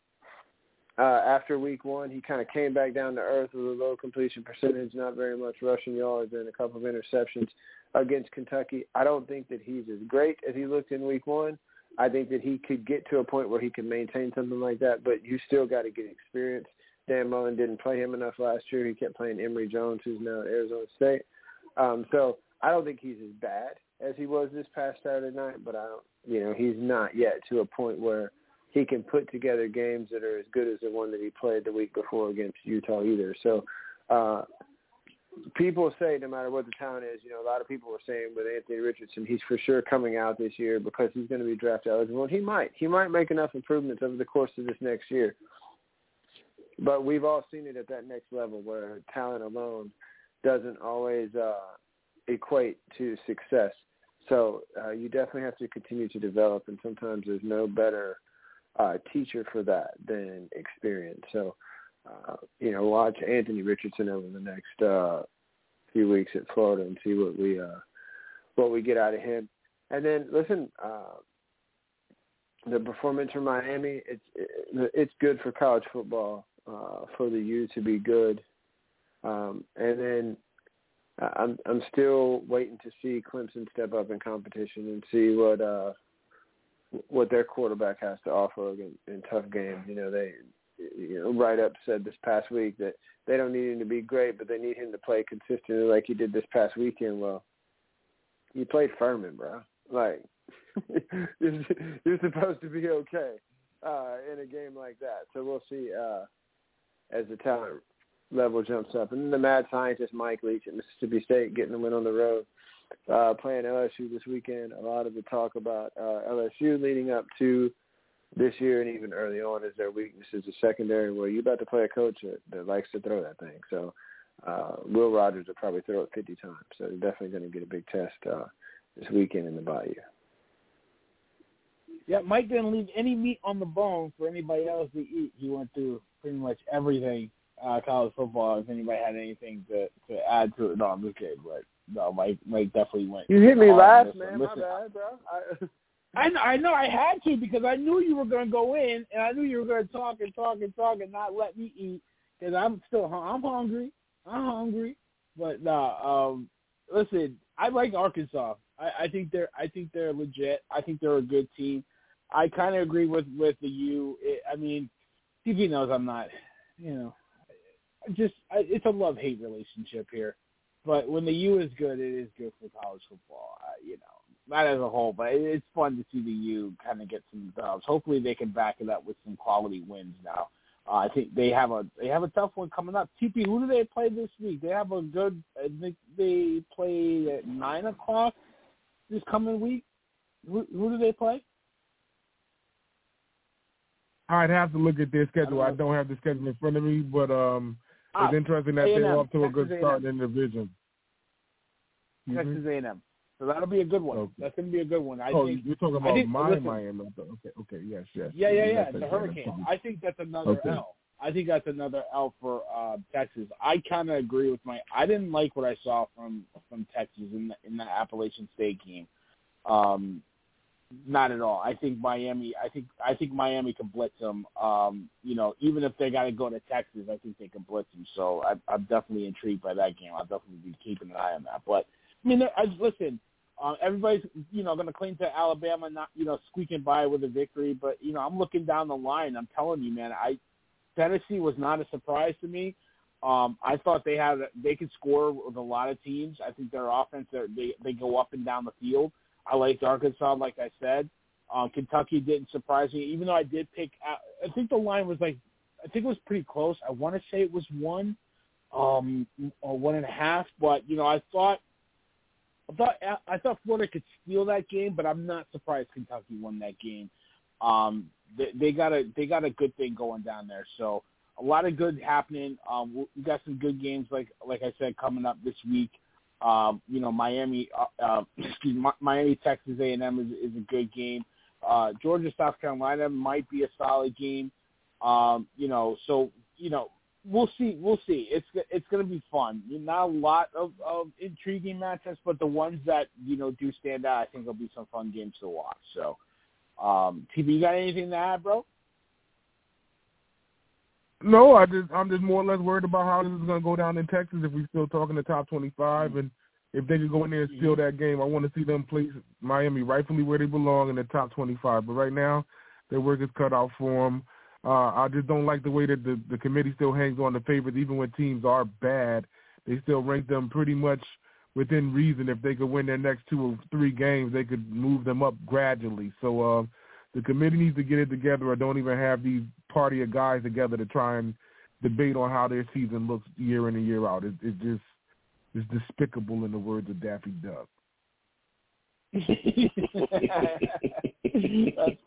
uh, after week one. He kind of came back down to earth with a low completion percentage, not very much rushing yards, and a couple of interceptions against Kentucky. I don't think that he's as great as he looked in week one. I think that he could get to a point where he can maintain something like that, but you still got to get experience. Dan Mullen didn't play him enough last year. He kept playing Emory Jones, who's now at Arizona State. Um, so I don't think he's as bad as he was this past Saturday night, but I don't, you know, he's not yet to a point where he can put together games that are as good as the one that he played the week before against Utah either. So uh, people say no matter what the talent is, you know, a lot of people are saying with Anthony Richardson, he's for sure coming out this year because he's going to be draft eligible. And he might. He might make enough improvements over the course of this next year. But we've all seen it at that next level where talent alone doesn't always uh, equate to success. So uh, you definitely have to continue to develop, and sometimes there's no better uh, teacher for that than experience. So uh, you know, watch Anthony Richardson over the next uh, few weeks at Florida and see what we uh, what we get out of him. And then listen, uh, the performance from Miami, it's it's good for college football uh, for the U to be good. Um, and then I'm I'm still waiting to see Clemson step up in competition and see what uh, what their quarterback has to offer in, in tough games. You know, they you know, write up said this past week that they don't need him to be great, but they need him to play consistently like he did this past weekend. Well, you played Furman, bro. Like you're, you're supposed to be okay uh, in a game like that. So we'll see uh, as the talent level jumps up. And then the mad scientist Mike Leach at Mississippi State getting the win on the road, uh, playing LSU this weekend. A lot of the talk about uh, LSU leading up to this year and even early on is their weakness is the secondary where you're about to play a coach that, that likes to throw that thing. So uh, Will Rogers will probably throw it 50 times. So they're definitely going to get a big test uh, this weekend in the Bayou. Yeah, Mike didn't leave any meat on the bone for anybody else to eat. He went through pretty much everything uh, college football. If anybody had anything to to add to it, no, I'm just kidding. But no, Mike Mike definitely went. You hit me last, man. Listen, My bad, bro. I, I know, I know I had to because I knew you were going to go in and I knew you were going to talk and talk and talk and not let me eat because I'm still I'm hungry. I'm hungry, but nah. Um, listen, I like Arkansas. I, I think they're I think they're legit. I think they're a good team. I kind of agree with with the U. It, I mean, TV knows I'm not. You know, just I, it's a love hate relationship here. But when the U is good, it is good for college football. Uh, you know, not as a whole, but it's fun to see the U kind of get some dubs. Hopefully, they can back it up with some quality wins now. Uh, I think they have a they have a tough one coming up. TP, who do they play this week? They have a good. I think they play at nine o'clock this coming week. Who, who do they play? I'd have to look at their schedule. I, I don't have the schedule in front of me, but um, ah, it's interesting that A&M. they're off to a good start A&M. in the division. Texas mm-hmm. A&M. So that'll be a good one. Okay. That's going to be a good one. I oh, think, you're talking about think, my listen, Miami. Okay, okay, yes, yes. Yeah, yeah, yeah. The Hurricane. I think that's another okay. L. I think that's another L for uh, Texas. I kind of agree with my. I didn't like what I saw from from Texas in the, in the Appalachian State game. Um, not at all. I think Miami. I think I think Miami can blitz them. Um, you know, even if they got to go to Texas, I think they can blitz them. So I, I'm definitely intrigued by that game. I'll definitely be keeping an eye on that. But I mean, I, listen. Uh, everybody's, you know, going to cling to Alabama not, you know, squeaking by with a victory. But you know, I'm looking down the line. I'm telling you, man, I Tennessee was not a surprise to me. Um, I thought they had they could score with a lot of teams. I think their offense they they go up and down the field. I liked Arkansas, like I said. Um, Kentucky didn't surprise me, even though I did pick. I think the line was like, I think it was pretty close. I want to say it was one, um, or one and a half. But you know, I thought I thought I thought Florida could steal that game, but I'm not surprised Kentucky won that game. Um, they, they got a they got a good thing going down there. So a lot of good happening. Um, we got some good games, like like I said, coming up this week. Um, you know, Miami, uh, uh, excuse me, Miami, Texas A&M is, is a good game. Uh, Georgia, South Carolina might be a solid game. Um, you know, so you know, we'll see. We'll see. It's it's going to be fun. Not a lot of, of intriguing matchups, but the ones that you know do stand out, I think will be some fun games to watch. So, um, TV, you got anything to add, bro? No, I just I'm just more or less worried about how this is going to go down in Texas if we're still talking the top 25 and if they could go in there and steal that game. I want to see them place Miami rightfully where they belong in the top 25. But right now, their work is cut out for them. Uh, I just don't like the way that the, the committee still hangs on the favorites, even when teams are bad. They still rank them pretty much within reason. If they could win their next two or three games, they could move them up gradually. So uh, the committee needs to get it together, or don't even have these party of guys together to try and debate on how their season looks year in and year out. It, it just is despicable, in the words of Daffy Duck. That's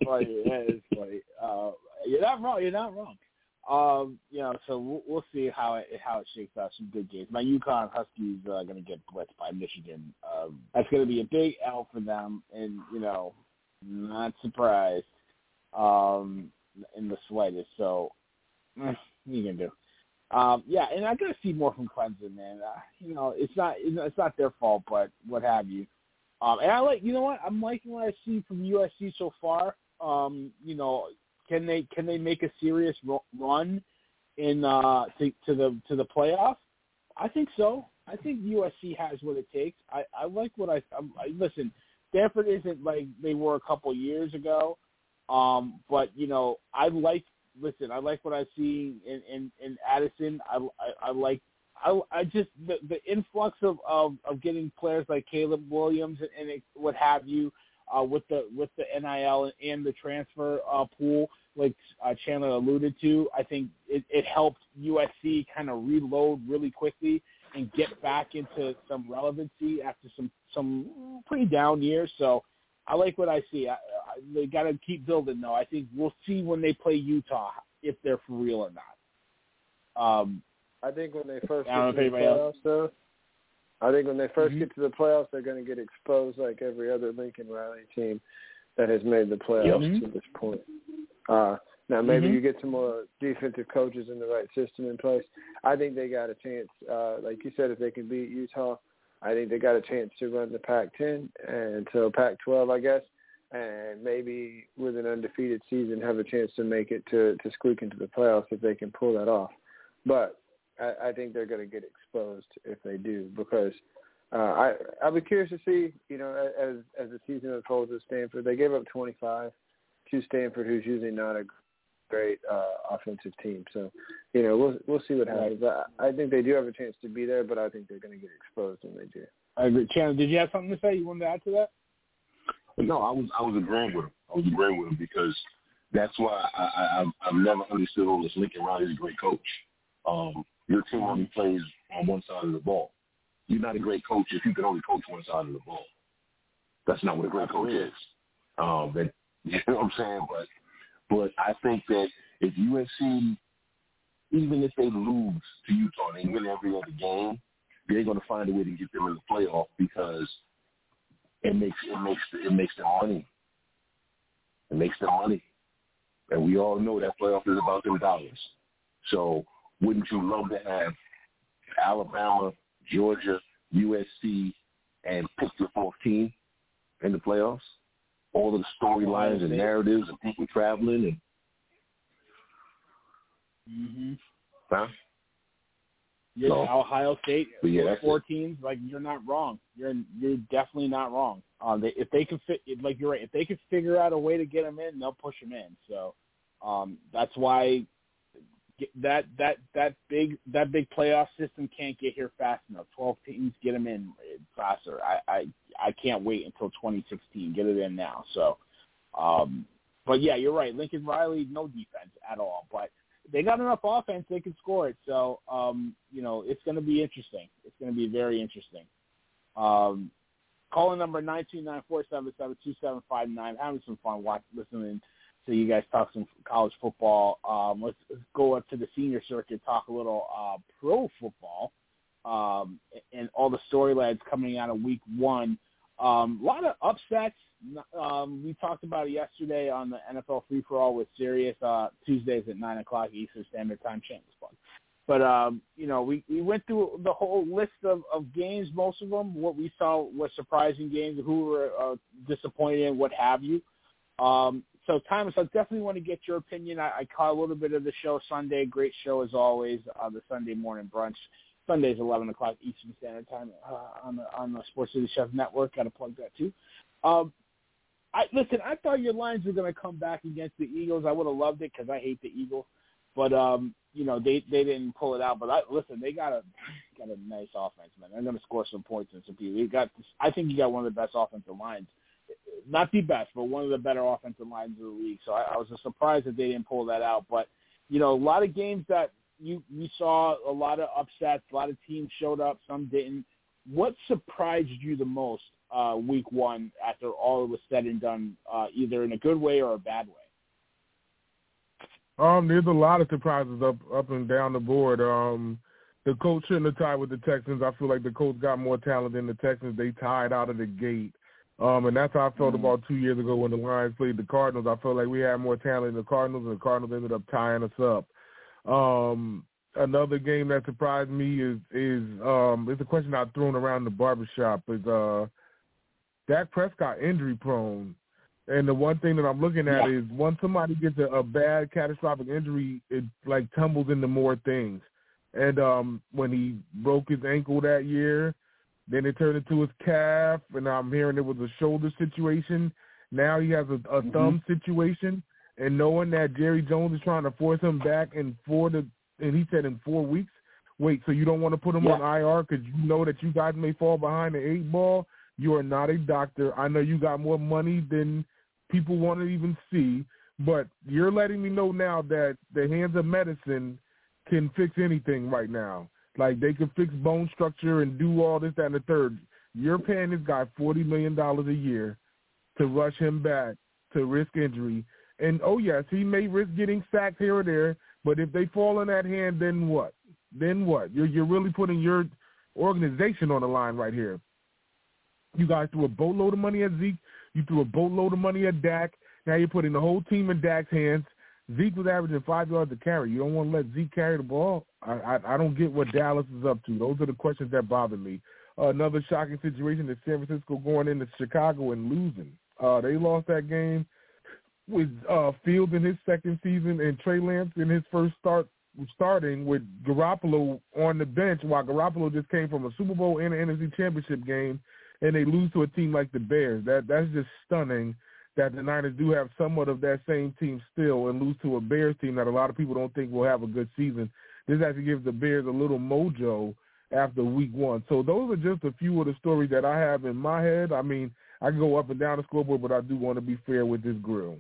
funny. That is funny. Uh, you're not wrong. You're not wrong. Um, you know, so we'll, we'll see how it how it shakes out. Some good games. My UConn Huskies are going to get blitzed by Michigan. Um, that's going to be a big L for them, and you know, not surprised um, in the slightest. So, eh, you gonna do? Um, yeah, and I gotta see more from Clemson, man. Uh, you know, it's not it's not their fault, but what have you. Um, and I like, you know what? I'm liking what I see from USC so far. Um, you know, can they can they make a serious run in uh, to, to the to the playoff? I think so. I think USC has what it takes. I, I like what I, I listen. Stanford isn't like they were a couple years ago, um, but you know I like listen. I like what I see in in, in Addison. I, I I like I I just the the influx of of of getting players like Caleb Williams and, and it, what have you uh, with the with the NIL and the transfer uh, pool, like uh, Chandler alluded to, I think it, it helped USC kind of reload really quickly and get back into some relevancy after some some pretty down years. So I like what I see. I, I, they got to keep building though. I think we'll see when they play Utah if they're for real or not. Um, I think when they first get to the playoffs, though, I think when they 1st mm-hmm. get to the playoffs, they're going to get exposed like every other Lincoln Riley team that has made the playoffs mm-hmm. to this point. Uh, now maybe mm-hmm. you get some more defensive coaches in the right system in place. I think they got a chance. Uh, like you said, if they can beat Utah, I think they got a chance to run the Pac-10 and so Pac-12, I guess, and maybe with an undefeated season have a chance to make it to to squeak into the playoffs if they can pull that off. But I, I think they're going to get exposed if they do because uh, I I'll be curious to see you know as as the season unfolds at Stanford. They gave up 25 to Stanford, who's usually not a great uh, offensive team. So you know we'll we'll see what happens. I, I think they do have a chance to be there, but I think they're going to get exposed when they do. I agree. Chandler, did you have something to say? You wanted to add to that? No, I was I was agreeing with him. I was agreeing with him because that's why I, I I've, I've never understood all this Lincoln Riley's a great coach. Um, your team only plays on one side of the ball. You're not a great coach if you can only coach one side of the ball. That's not what a great coach is. Um, that you know what I'm saying? But but I think that if USC, even if they lose to Utah, they win every other game, they're going to find a way to get them in the playoff because it makes it makes it makes them money. It makes them money, and we all know that playoff is about them dollars. So wouldn't you love to have Alabama, Georgia, USC, and pick your fourth team in the playoffs? All the storylines and narratives and people traveling and Mm-hmm. Huh? Yeah, So- Ohio State, yeah, four teams. Like you're not wrong. You're you're definitely not wrong. Um, they, if they can fit, like you're right. If they can figure out a way to get them in, they'll push them in. So, um, that's why that that that big that big playoff system can't get here fast enough. Twelve teams get them in faster. I I I can't wait until 2016. Get it in now. So, um, but yeah, you're right. Lincoln Riley, no defense at all, but they got enough offense; they can score it. So, um, you know, it's going to be interesting. It's going to be very interesting. Um, calling number nine two nine four seven seven two seven five nine. Having some fun watching, listening to you guys talk some college football. Um, let's, let's go up to the senior circuit, talk a little uh, pro football, um, and all the storylines coming out of week one. Um, a lot of upsets. Um, we talked about it yesterday on the NFL Free for All with Serious uh, Tuesdays at nine o'clock Eastern Standard Time. Shameless plug. But um, you know, we, we went through the whole list of, of games. Most of them, what we saw was surprising games, who were uh, disappointed, what have you. Um, so Thomas, I definitely want to get your opinion. I, I caught a little bit of the show Sunday. Great show as always. Uh, the Sunday morning brunch. Sundays eleven o'clock Eastern Standard Time uh, on the on the Sports City Chef Network. Got to plug that too. Um, I listen. I thought your Lions were going to come back against the Eagles. I would have loved it because I hate the Eagles, but um, you know they they didn't pull it out. But I, listen, they got a got a nice offense, man. They're going to score some points and some people. You got. I think you got one of the best offensive lines, not the best, but one of the better offensive lines in the league. So I, I was surprised that they didn't pull that out. But you know, a lot of games that you you saw a lot of upsets. A lot of teams showed up, some didn't. What surprised you the most uh, week one after all was said and done, uh, either in a good way or a bad way? Um, there's a lot of surprises up up and down the board. Um, the Colts shouldn't have tied with the Texans. I feel like the Colts got more talent than the Texans. They tied out of the gate. Um, and that's how I felt mm-hmm. about two years ago when the Lions played the Cardinals. I felt like we had more talent than the Cardinals, and the Cardinals ended up tying us up. Um, another game that surprised me is is um, it's a question I've thrown around the barbershop is uh, Dak Prescott injury prone. And the one thing that I'm looking at yeah. is once somebody gets a, a bad catastrophic injury, it like tumbles into more things. And um when he broke his ankle that year, then it turned into his calf, and I'm hearing it was a shoulder situation. Now he has a, a mm-hmm. thumb situation, and knowing that Jerry Jones is trying to force him back in four to, and he said in four weeks. Wait, so you don't want to put him yeah. on IR because you know that you guys may fall behind the eight ball? You are not a doctor. I know you got more money than people want to even see, but you're letting me know now that the hands of medicine can fix anything right now. Like they can fix bone structure and do all this, that, and the third. You're paying this guy forty million dollars a year to rush him back to risk injury. And oh yes, he may risk getting sacked here or there, but if they fall in that hand, then what? Then what? You're you're really putting your organization on the line right here. You guys threw a boatload of money at Zeke. You threw a boatload of money at Dak. Now you're putting the whole team in Dak's hands. Zeke was averaging five yards a carry. You don't want to let Zeke carry the ball. I, I I don't get what Dallas is up to. Those are the questions that bother me. Uh, another shocking situation is San Francisco going into Chicago and losing. Uh, they lost that game with uh, Fields in his second season and Trey Lance in his first start starting with Garoppolo on the bench while Garoppolo just came from a Super Bowl and an NFC Championship game and they lose to a team like the Bears. That that's just stunning that the Niners do have somewhat of that same team still and lose to a Bears team that a lot of people don't think will have a good season. This actually gives the Bears a little mojo after week one. So those are just a few of the stories that I have in my head. I mean, I can go up and down the scoreboard, but I do want to be fair with this grill.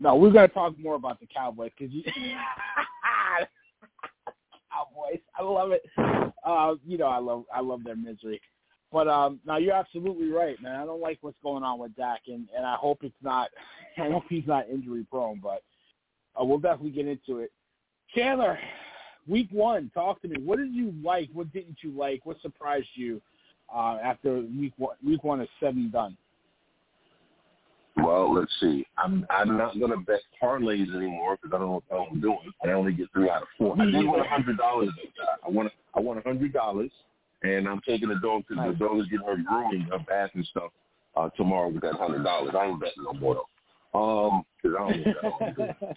No, we're going to talk more about the Cowboys because you Cowboys. I love it. Uh, you know, I love I love their misery. But um, now you're absolutely right, man. I don't like what's going on with Dak, and, and I hope it's not. I hope he's not injury prone, but uh, we'll definitely get into it. Chandler, week one, talk to me. What did you like? What didn't you like? What surprised you uh, after week one? Week one is seven done. Well, let's see. I'm I'm not going to bet parlays anymore because I don't know what the hell I'm doing. I only get three out of four. I did want a hundred dollars. I want I want a hundred dollars, and I'm taking the dog because the dog is getting her grooming, her bath and stuff uh, tomorrow with that hundred dollars. I ain't betting no more though, um, because I don't know that.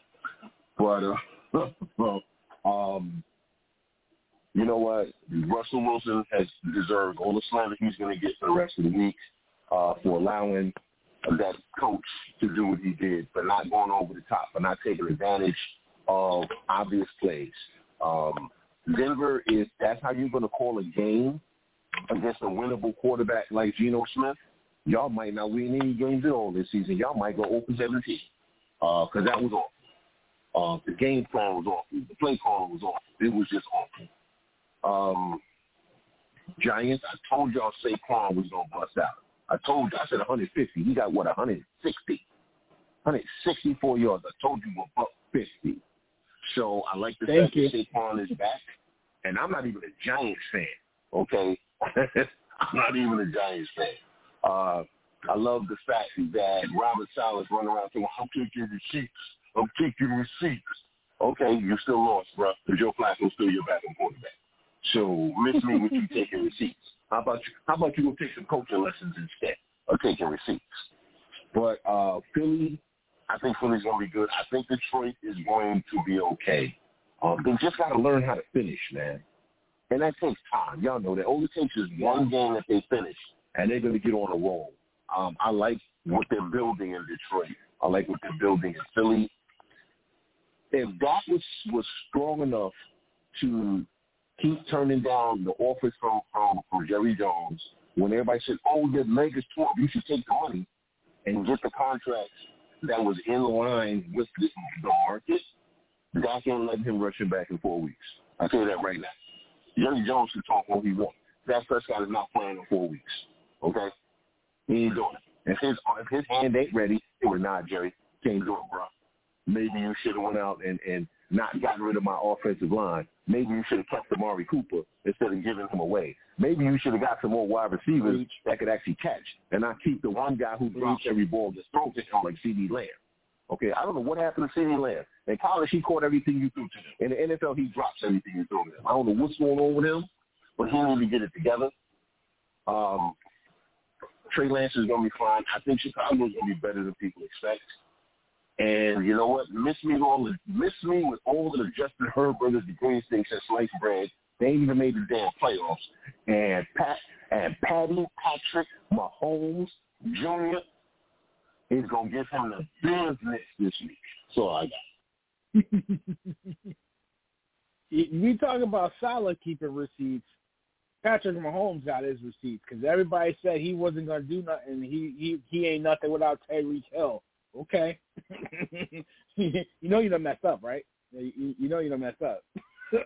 but uh, well, um, you know what? Russell Wilson has deserved all the slander he's going to get for the rest of the week uh, for allowing that coach to do what he did, for not going over the top, for not taking advantage of obvious plays. Um, Denver is that's how you're going to call a game against a winnable quarterback like Geno Smith. Y'all might not win any games at all this season. Y'all might go open 17 because uh, that was awful. Uh, the game plan was awful. The play call was awful. It was just awful. Um, Giants, I told y'all Saquon was going to bust out. I told you, I said 150. He got what, 160? 164 yards. I told you a buck 50. So I like the Thank fact that Saquon is back. And I'm not even a Giants fan, okay? I'm not even a Giants fan. Uh, I love the fact that Robert Saleh's running around saying, I'm taking receipts. I'm taking receipts. Okay, you still lost, bro, because Joe Flacco's still your backup quarterback. So miss me with you taking receipts. How about you? How about you go take some coaching lessons instead of taking receipts? But uh, Philly, I think Philly's going to be good. I think Detroit is going to be okay. Um, they just got to learn how to finish, man. And that takes time. Y'all know that. All it takes is one game that they finish, and they're going to get on a roll. Um, I like what they're building in Detroit. I like what they're building in Philly. If that was was strong enough to keep turning down the offers from from, from Jerry Jones when everybody said, "Oh, the leg is torn. You should take the money and get the contracts that was in line with the, market." Doc ain't let him rush it back in four weeks. I tell you that right now. Jerry Jones can talk all he wants. Dak Prescott is not playing in four weeks. Okay, he ain't doing it. If his if his hand ain't ready, it was not Jerry. Can't do it, bro. Maybe you should have went out and and not gotten rid of my offensive line. Maybe you should have kept Amari Cooper instead of giving him away. Maybe you should have got some more wide receivers that could actually catch and not keep the one guy who drops every ball just throws it like CeeDee Lamb. Okay, I don't know what happened to CeeDee Lamb. In college, he caught everything you threw to him. In the NFL, he drops everything you throw to him. I don't know what's going on with him, but he to get it together. Um, Trey Lance is going to be fine. I think Chicago is going to be better than people expect. And you know what? Miss me all the miss me with all the Justin Herbert, the green sticks and sliced bread. They ain't even made the damn playoffs. And Pat and Patty Patrick Mahomes Jr. is gonna give him the business this week. So I got. we talk about Salah keeping receipts. Patrick Mahomes got his receipts because everybody said he wasn't going to do nothing. He he he ain't nothing without Tyreek Hill. Okay, you know you done messed up, right? You, you know you done messed up.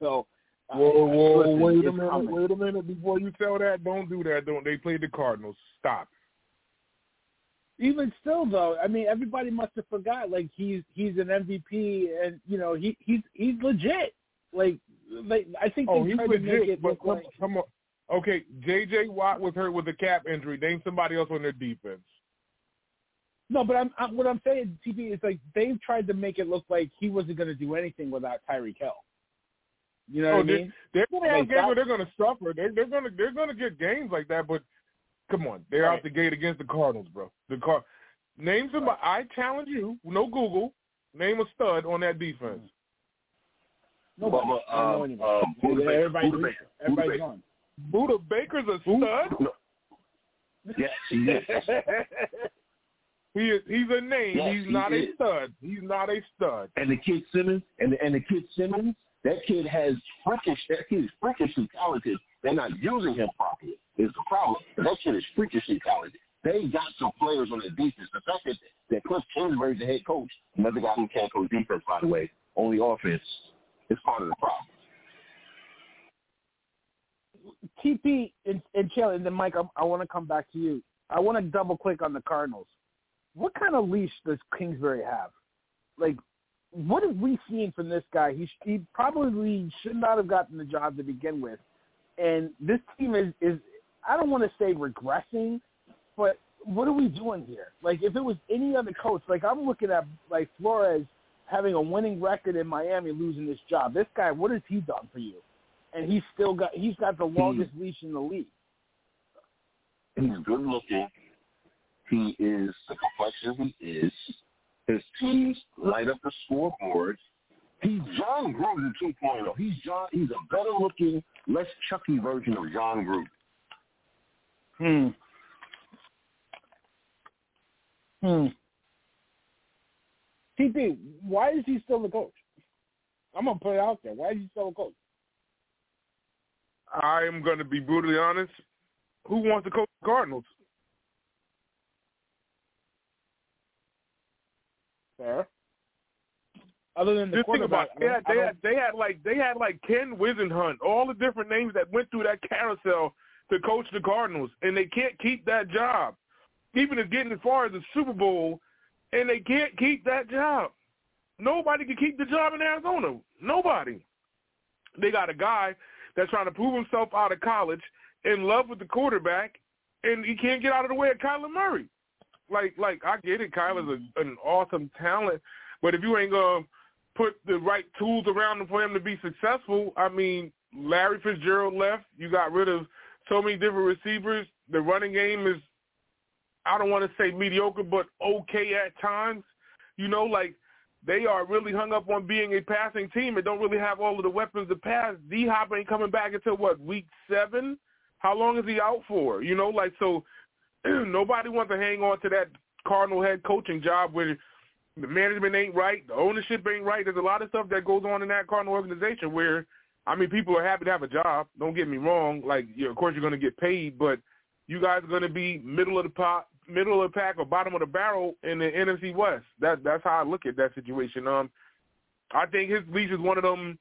so. Whoa, whoa, listen, wait a minute, coming. wait a minute before you tell that. Don't do that. Don't they played the Cardinals? Stop. Even still, though, I mean, everybody must have forgot. Like he's he's an MVP, and you know he he's he's legit. Like, like I think Oh, he's tried to make legit. it But come, like come on. Okay, J.J. Watt was hurt with a cap injury. Name somebody else on their defense. No, but I'm, I'm what I'm saying, TP, is like they've tried to make it look like he wasn't going to do anything without Tyreek Hill. You know Oh, what I mean? They're going to have Like games where they're going to suffer. They're they're going to they're going to get games like that. But come on, they're Right. out the gate against the Cardinals, bro. The Car. Name somebody. I challenge you. No Google. Name a stud on that defense. Nobody. Bubba, I don't know anybody. um, Budda Baker, everybody's Budda Baker, Budda everybody's Baker. gone. Budda Baker's a stud. No. Yes, he is. He is. He's a name. Yes, he's he not a stud. He's not a stud. and the kid Simmons and the, and the kid Simmons, that kid has freakish. That kid is freakishly talented. They're not using him properly. Is the problem? That kid is freakishly talented. They got some players on their defense. The fact that that Cliff Kingsbury's the head coach, another guy who can't coach defense, by the way, only offense, is part of the problem. TP and, and Chill, and then Mike, I, I want to come back to you. I want to double click on the Cardinals. What kind of leash does Kingsbury have? Like, what have we seen from this guy? He, he probably should not have gotten the job to begin with. And this team is, is I don't want to say regressing, but what are we doing here? Like, if it was any other coach, like I'm looking at like Flores having a winning record in Miami, losing this job. This guy, what has he done for you? And he's still got he's got the hmm. longest leash in the league. He's good looking. He is the complexion he is. His teams light up the scoreboard. He's Jon Gruden 2.0. He's Jon. He's a better looking, less chucky version of Jon Gruden. Hmm. Hmm. TP, why is he still the coach? I'm gonna put it out there. Why is he still a coach? I am going to be brutally honest. Who wants to coach the Cardinals? Fair. Other than the Just think about quarterback, it. They I had, don't- they had they had like they had like Ken Whisenhunt, all the different names that went through that carousel to coach the Cardinals, and they can't keep that job. Even as getting as far as the Super Bowl, and they can't keep that job. Nobody can keep the job in Arizona. Nobody. They got a guy that's trying to prove himself out of college, in love with the quarterback, and he can't get out of the way of Kyler Murray. Like, like I get it, Kyler's a, mm. an awesome talent, but if you ain't gonna put the right tools around him for him to be successful, I mean, Larry Fitzgerald left. You got rid of so many different receivers. The running game is I don't want to say mediocre, but okay at times. You know, like they are really hung up on being a passing team and don't really have all of the weapons to pass. D Hop ain't coming back until what week seven? How long is he out for? You know, like so. nobody wants to hang on to that Cardinal head coaching job where the management ain't right, the ownership ain't right. There's a lot of stuff that goes on in that Cardinal organization where, I mean, people are happy to have a job. Don't get me wrong. Like, you of course, you're going to get paid, but you guys are going to be middle of the pot, middle of the pack or bottom of the barrel in the NFC West. That that's how I look at that situation. Um, I think his leash is one of them,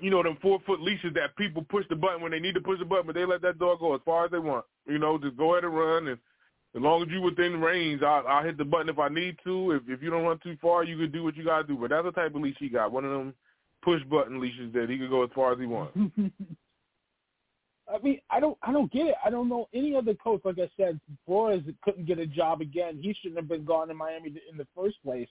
you know, them four foot leashes that people push the button when they need to push the button, but they let that dog go as far as they want. You know, just go ahead and run and as long as you within range, I'll, I'll hit the button if I need to. If if you don't run too far, you can do what you gotta do. But that's the type of leash he got. One of them push button leashes that he can go as far as he wants. I mean, I don't, I don't get it. I don't know any other coach. Like I said, Flores couldn't get a job again. He shouldn't have been gone in Miami in the first place.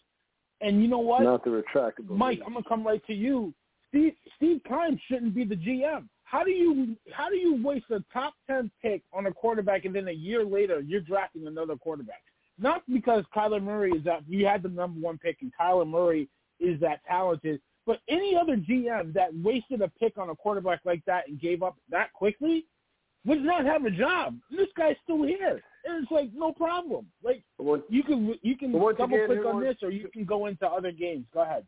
And you know what? Not the retractable. Mike, I'm gonna come right to you. Steve Steve Keim shouldn't be the GM. How do you how do you waste a top ten pick on a quarterback and then a year later you're drafting another quarterback? Not because Kyler Murray is that you had the number one pick and Kyler Murray is that talented, but any other GM that wasted a pick on a quarterback like that and gave up that quickly would not have a job. This guy's still here. And it's like no problem. Like you can you can double click on this or you can go into other games. Go ahead.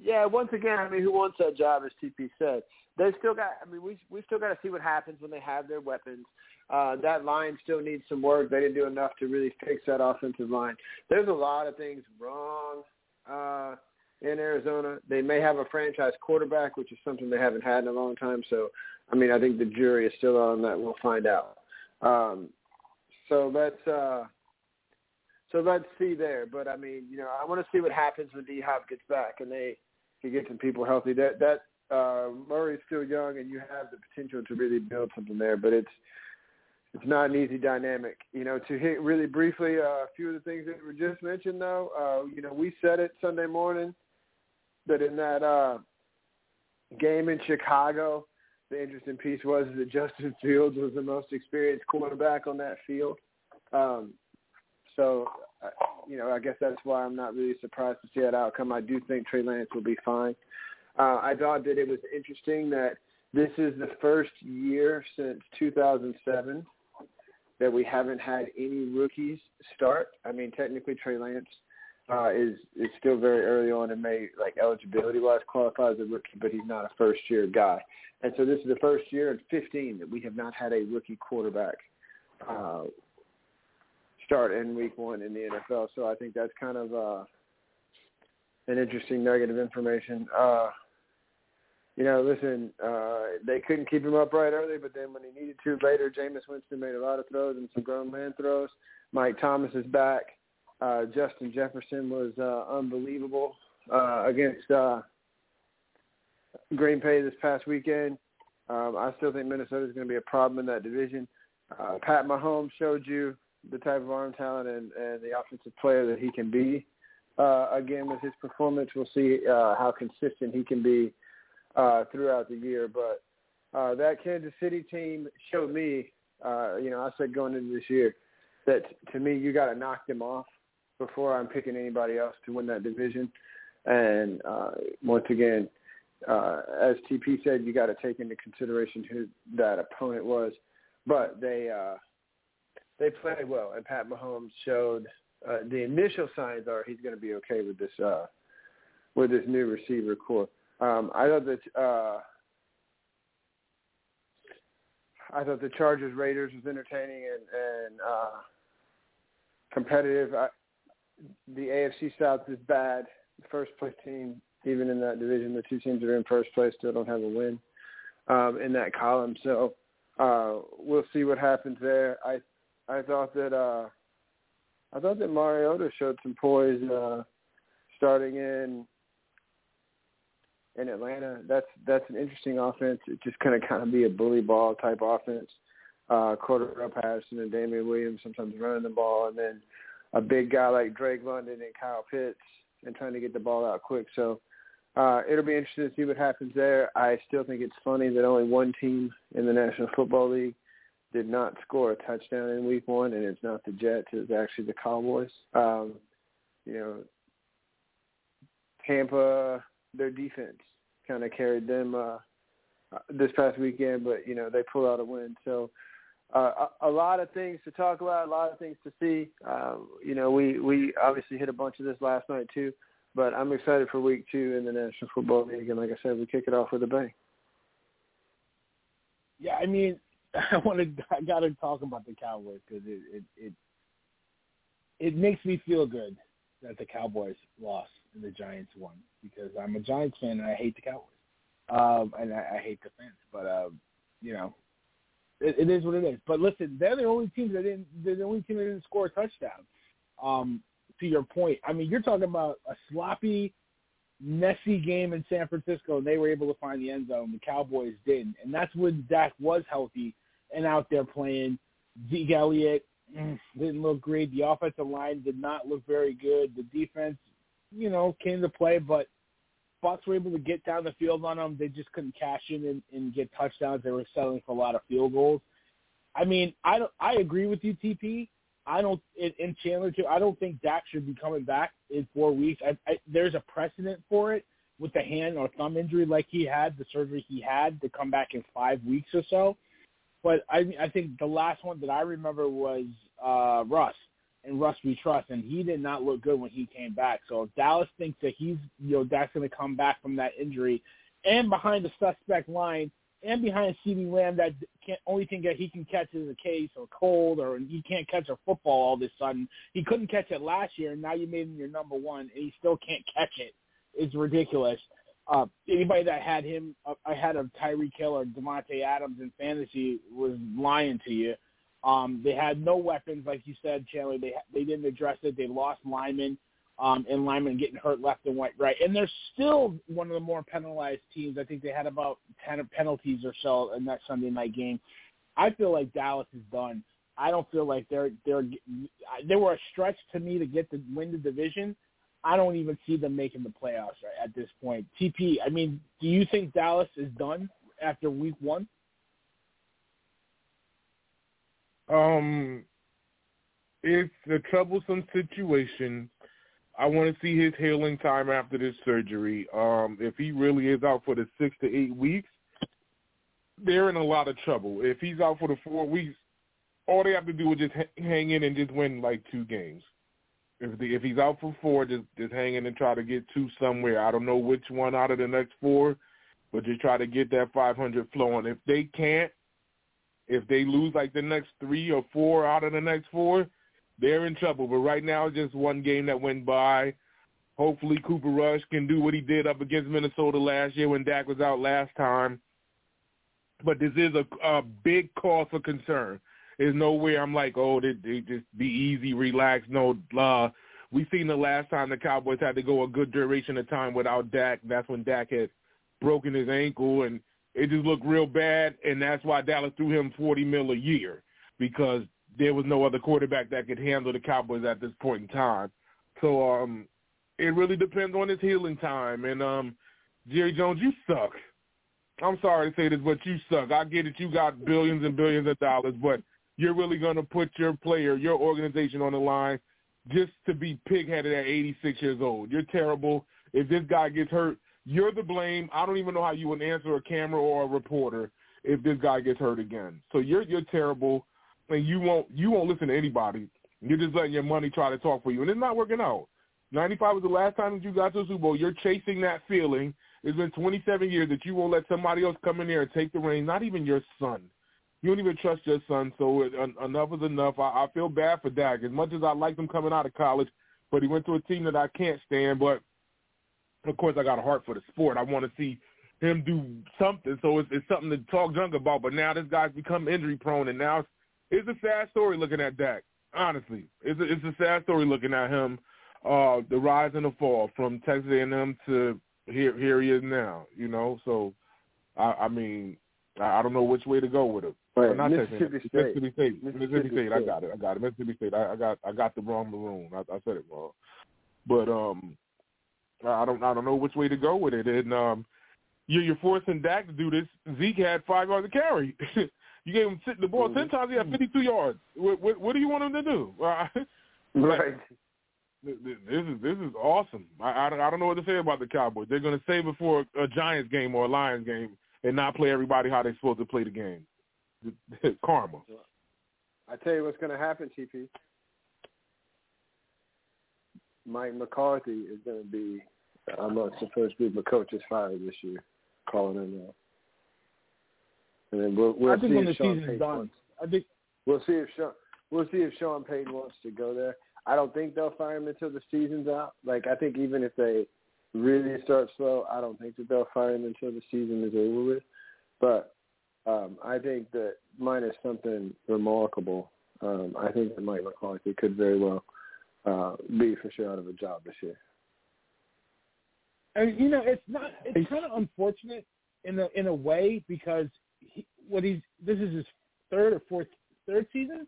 Yeah, once again, I mean, who wants that job? As TP said, they still got. I mean, we we still got to see what happens when they have their weapons. Uh, that line still needs some work. They didn't do enough to really fix that offensive line. There's a lot of things wrong uh, in Arizona. They may have a franchise quarterback, which is something they haven't had in a long time. So, I mean, I think the jury is still on that. We'll find out. Um, so let's uh, so let's see there. But I mean, you know, I want to see what happens when D Hop gets back and they can get some people healthy. That that uh, Murray's still young, and you have the potential to really build something there. But it's it's not an easy dynamic. You know, to hit really briefly uh, a few of the things that were just mentioned, though. Uh, you know, we said it Sunday morning that in that uh, game in Chicago, the interesting piece was that Justin Fields was the most experienced quarterback on that field. Um, so, uh, you know, I guess that's why I'm not really surprised to see that outcome. I do think Trey Lance will be fine. Uh, I thought that it was interesting that this is the first year since 2007 that we haven't had any rookies start. I mean, technically Trey Lance uh, is is still very early on and may like eligibility wise qualify as a rookie, but he's not a first year guy. And so this is the first year in 15 that we have not had a rookie quarterback uh, start in week one in the NFL. So I think that's kind of uh, an interesting nugget of information. Uh, you know, listen, uh, they couldn't keep him upright early, but then when he needed to later, Jameis Winston made a lot of throws and some grown man throws. Mike Thomas is back. Uh, Justin Jefferson was uh, unbelievable uh, against uh, Green Bay this past weekend. Um, I still think Minnesota is going to be a problem in that division. Uh, Pat Mahomes showed you the type of arm talent and, and the offensive player that he can be. Uh, again, with his performance, we'll see uh, how consistent he can be uh, throughout the year. But uh, that Kansas City team showed me, uh, you know, I said going into this year that to me you got to knock them off before I'm picking anybody else to win that division. And uh, once again, uh, as TP said, you got to take into consideration who that opponent was. But they uh, they played well, and Pat Mahomes showed uh, the initial signs are he's going to be okay with this uh, with this new receiver corps. Um, I thought that uh, I thought the Chargers Raiders was entertaining and, and uh, competitive. I, the AFC South is bad. The first place team, even in that division, the two teams are in first place still don't have a win um, in that column. So uh, we'll see what happens there. I I thought that uh, I thought that Mariota showed some poise uh, starting in in Atlanta. That's that's an interesting offense. It just kind of kind of be a bully ball type offense. Uh, Cordarrelle Patterson and Damien Williams sometimes running the ball, and then a big guy like Drake London and Kyle Pitts and trying to get the ball out quick. So uh, it'll be interesting to see what happens there. I still think it's funny that only one team in the National Football League did not score a touchdown in week one, and it's not the Jets, it's actually the Cowboys. Um, you know, Tampa, their defense kind of carried them uh, this past weekend, but you know they pull out a win. So uh, a, a lot of things to talk about, a lot of things to see. Uh, you know, we we obviously hit a bunch of this last night too, but I'm excited for week two in the National Football League, and like I said, we kick it off with a bang. Yeah, I mean, I wanted I got to talk about the Cowboys because it, it it it makes me feel good that the Cowboys lost and the Giants won because I'm a Giants fan and I hate the Cowboys, um, and I, I hate the fans. But uh, you know, it, it is what it is. But listen, they're the only team that didn't. They're the only team that didn't score a touchdown. Um, to your point, I mean, you're talking about a sloppy, messy game in San Francisco, and they were able to find the end zone. The Cowboys didn't, and that's when Dak was healthy and out there playing. Zeke Elliott mm, didn't look great. The offensive line did not look very good. The defense, you know, came to play, but Bucks were able to get down the field on them. They just couldn't cash in and, and get touchdowns. They were settling for a lot of field goals. I mean, I don't. I agree with you, TP. I don't. In, in Chandler too. I don't think Dak should be coming back in four weeks. I, I, there's a precedent for it with the hand or thumb injury like he had, the surgery he had to come back in five weeks or so. But I, I think the last one that I remember was uh, Russ and Russ we trust, and he did not look good when he came back. So if Dallas thinks that he's, you know, Dak's going to come back from that injury, and behind the suspect line, and behind CeeDee Lamb, that can't, only thing that he can catch is a case or cold, or he can't catch a football all of a sudden. He couldn't catch it last year, and now you made him your number one, and he still can't catch it. It's ridiculous. Uh, anybody that had him, uh, I had a Tyreek Hill or Davante Adams in fantasy was lying to you. Um, they had no weapons, like you said, Chandler. They they didn't address it. They lost Lyman, um, and Lyman getting hurt left and right. And they're still one of the more penalized teams. I think they had about ten penalties or so in that Sunday night game. I feel like Dallas is done. I don't feel like they're they're they were a stretch to me to get the win the division. I don't even see them making the playoffs right at this point. TP, I mean, do you think Dallas is done after week one? Um, it's a troublesome situation. I want to see his healing time after this surgery. Um, if he really is out for the six to eight weeks, they're in a lot of trouble. If he's out for the four weeks, all they have to do is just hang in and just win like two games. If the, if he's out for four, just just hang in and try to get two somewhere. I don't know which one out of the next four, but just try to get that 500 flowing. If they can't, if they lose like the next three or four out of the next four, they're in trouble. But right now, just one game that went by. Hopefully, Cooper Rush can do what he did up against Minnesota last year when Dak was out last time. But this is a, a big cause for concern. There's nowhere I'm like, oh, they, they just be easy, relax. No, uh, we seen the last time the Cowboys had to go a good duration of time without Dak. That's when Dak had broken his ankle and it just looked real bad, and that's why Dallas threw him forty mil a year because there was no other quarterback that could handle the Cowboys at this point in time. So um, it really depends on his healing time. And um, Jerry Jones, you suck. I'm sorry to say this, but you suck. I get it. You got billions and billions of dollars, but you're really going to put your player, your organization on the line just to be pig-headed at 86 years old. You're terrible. If this guy gets hurt, you're the blame. I don't even know how you would answer a camera or a reporter if this guy gets hurt again. So you're you're terrible, and you won't you won't listen to anybody. You're just letting your money try to talk for you, and it's not working out. 95 was the last time that you got to the Super Bowl. You're chasing that feeling. It's been 27 years that you won't let somebody else come in there and take the reins, not even your son. You don't even trust your son, so it, enough is enough. I, I feel bad for Dak. As much as I liked him coming out of college, but he went to a team that I can't stand. But of course, I got a heart for the sport. I want to see him do something. So it's, it's something to talk junk about. But now this guy's become injury prone, and now it's, it's a sad story looking at Dak. Honestly, it's a, it's a sad story looking at him. Uh, the rise and the fall from Texas A&M to here here he is now. You know, so I, I mean, I, I don't know which way to go with him. Right. Not Mississippi, State. Mississippi State. Mississippi, Mississippi State. State. I got it. I got it. Mississippi State. I, I got I got the wrong maroon. I, I said it wrong. But um, I don't I don't know which way to go with it. And um, you're you're forcing Dak to do this. Zeke had five yards to carry. You gave him the ball mm-hmm. ten times. He had fifty-two yards. What, what, what do you want him to do? right. This is this is awesome. I, I, I don't know what to say about the Cowboys. They're going to save it for a Giants game or a Lions game and not play everybody how they're supposed to play the game. Karma. I tell you what's going to happen, TP. Mike McCarthy is going to be amongst the first group of coaches fired this year, calling in now. And then we'll, we'll I think see when if the Sean season's Payton done, wants, I think we'll see if Sean we'll see if Sean Payton wants to go there. I don't think they'll fire him until the season's out. Like I think even if they really start slow, I don't think that they'll fire him until the season is over with. But um, I think that minus something remarkable, um, I think that Mike McCarthy could very well uh, be for sure out of a job this year. and you know it's not it's kind of unfortunate in a in a way because he, what he's this is his third or fourth third season.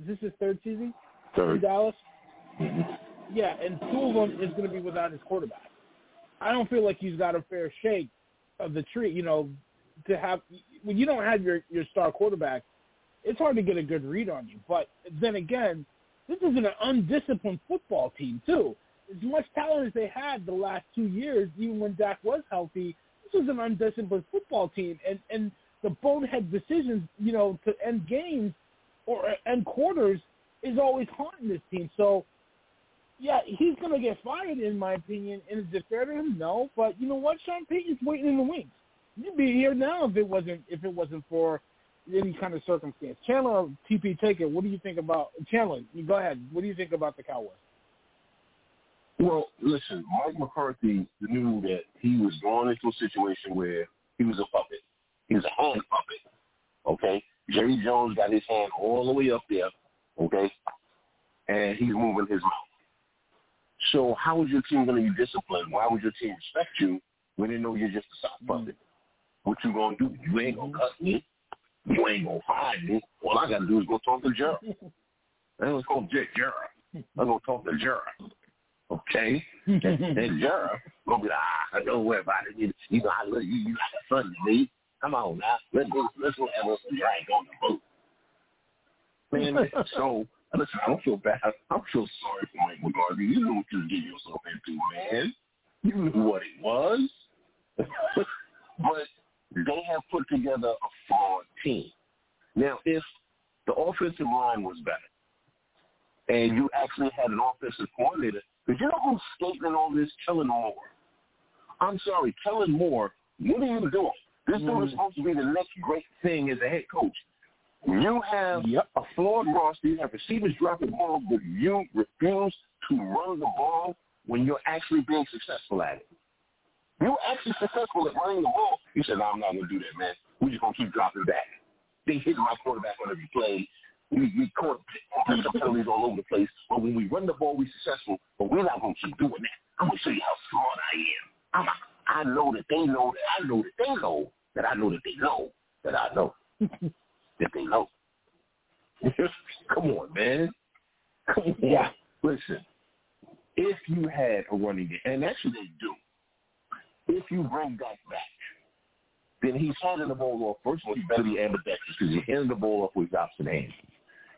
Is this his third season in Third. Dallas? Yeah, and two of them is going to be without his quarterback. I don't feel like he's got a fair shake of the tree. You know, to have when you don't have your your star quarterback, it's hard to get a good read on you. But then again, this is an undisciplined football team too. As much talent as they had the last two years, even when Dak was healthy, this was an undisciplined football team, and and the bonehead decisions, you know, to end games or end quarters is always haunting this team. So, yeah, he's going to get fired, in my opinion. And is it fair to him? No. But you know what? Sean Payton's waiting in the wings. You'd be here now if it wasn't if it wasn't for any kind of circumstance. Chandler, TP, take it. What do you think about Chandler? Go ahead. What do you think about the Cowboys? Well, listen, Mike McCarthy knew that he was going into a situation where he was a puppet. He was a hand puppet. Okay? Jerry Jones got his hand all the way up there, okay? And he's moving his mouth. So how is your team going to be disciplined? Why would your team respect you when they know you're just a sock puppet? What you to do? You ain't to cut me. You ain't to fire me. All I got to do is go talk to Jerry. I was going to Jerry. I'm going to talk to Jerry. Okay? and going to be like, ah, don't worry about it. You, know, I love you. You like a son to me. Come on now. Let's go, let's go have some drink on the boat. Man, so, listen, I don't feel bad. I don't feel sorry for Mike McCarthy. You know what you getting yourself into, man. You knew what it was. but they have put together a flawed team. Now, if the offensive line was better, and you actually had an offensive coordinator, because you know who's skating all this? Kellen Moore. I'm sorry, Kellen Moore, what are you doing? This dude is mm-hmm. supposed to be the next great thing as a head coach. You have Yep. a flawed roster. You have receivers dropping balls, but you refuse to run the ball when you're actually being successful at it. You're actually successful at running the ball. You said, no, I'm not going to do that, man. We're just going to keep dropping back. They hit my quarterback on every play. We, we caught penalties all over the place. But when we run the ball, we're successful. But we're not going to keep doing that. I'm going to show you how smart I am. I'm, I know that they know that I know that they know that I know that they know that I know that they know. Come on, man. Come on. Yeah. Listen, if you had a running game, and actually they do, if you bring Dak back, then he's handing the ball off. First of all, he better be ambidextrous because he's handing the ball off with his opposite hand.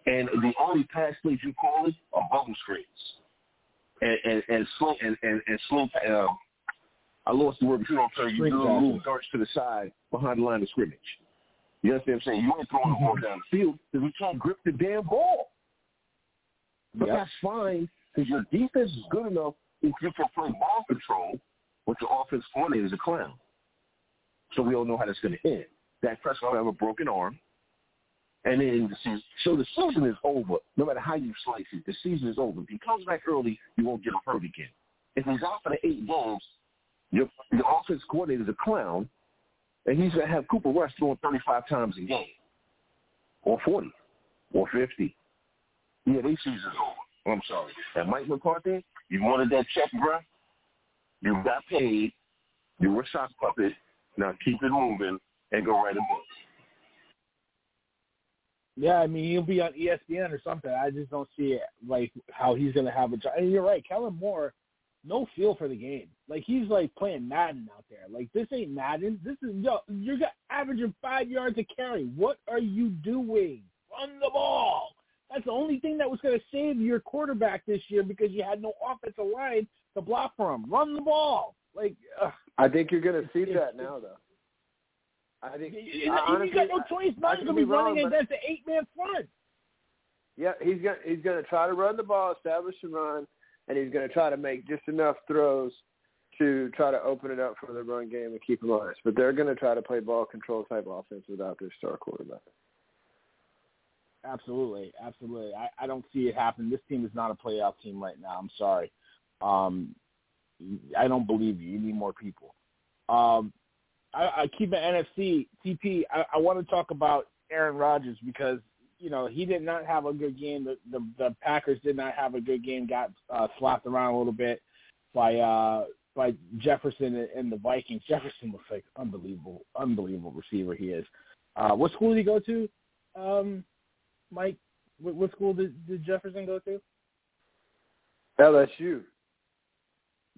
And the only pass plays you call it are bubble screens. And and and sling and and, and sling. Uh, I lost the word, but you know what I'm saying. You do little darts to the side behind the line of scrimmage. You understand what I'm saying? You ain't throwing the ball down the field because we can't grip the damn ball. But Yep. that's fine because your defense is good enough if you can play ball control, but your offense coordinator is a clown. So we all know how that's going to end. Dak Prescott will have a broken arm, and then the season. So the season is over. No matter how you slice it, the season is over. If he comes back early, you won't get hurt again. If he's out for the eight games, your your offense coordinator is a clown, and he's going to have Cooper Rush throwing 35 times a game, or 40, or 50. Yeah, they season's over. I'm sorry. And Mike McCarthy, you wanted that check, bruh. You got paid. You were sock puppet. Now keep it moving and go write a book. Yeah, I mean he'll be on ESPN or something. I just don't see it like how he's to have a job. And you're right, Kellen Moore no feel for the game. Like he's like playing Madden out there. Like this ain't Madden. This is yo. You're averaging five yards a carry. What are you doing? Run the ball. That's the only thing that was to save your quarterback this year because you had no offensive line to block for him. Run the ball. Like ugh. I think you're going to see that now, though. I think you, honestly, you got no choice. Not going to be wrong, running against the eight man front. Yeah, he's gonna he's gonna try to run the ball, establish the run, and he's gonna try to make just enough throws to try to open it up for the run game and keep them honest. But they're gonna try to play ball control type offense without their star quarterback. Absolutely, absolutely. I, I don't see it happen. This team is not a playoff team right now. I'm sorry. Um, I don't believe you. You need more people. Um, I, I keep an NFC TP. I, I want to talk about Aaron Rodgers because you know he did not have a good game. The the, the Packers did not have a good game. Got uh, slapped around a little bit by uh, by Jefferson and, the Vikings. Jefferson looks like unbelievable, unbelievable receiver he is. Uh, what school did he go to? Um, Mike, what, what school did, did Jefferson go to? LSU.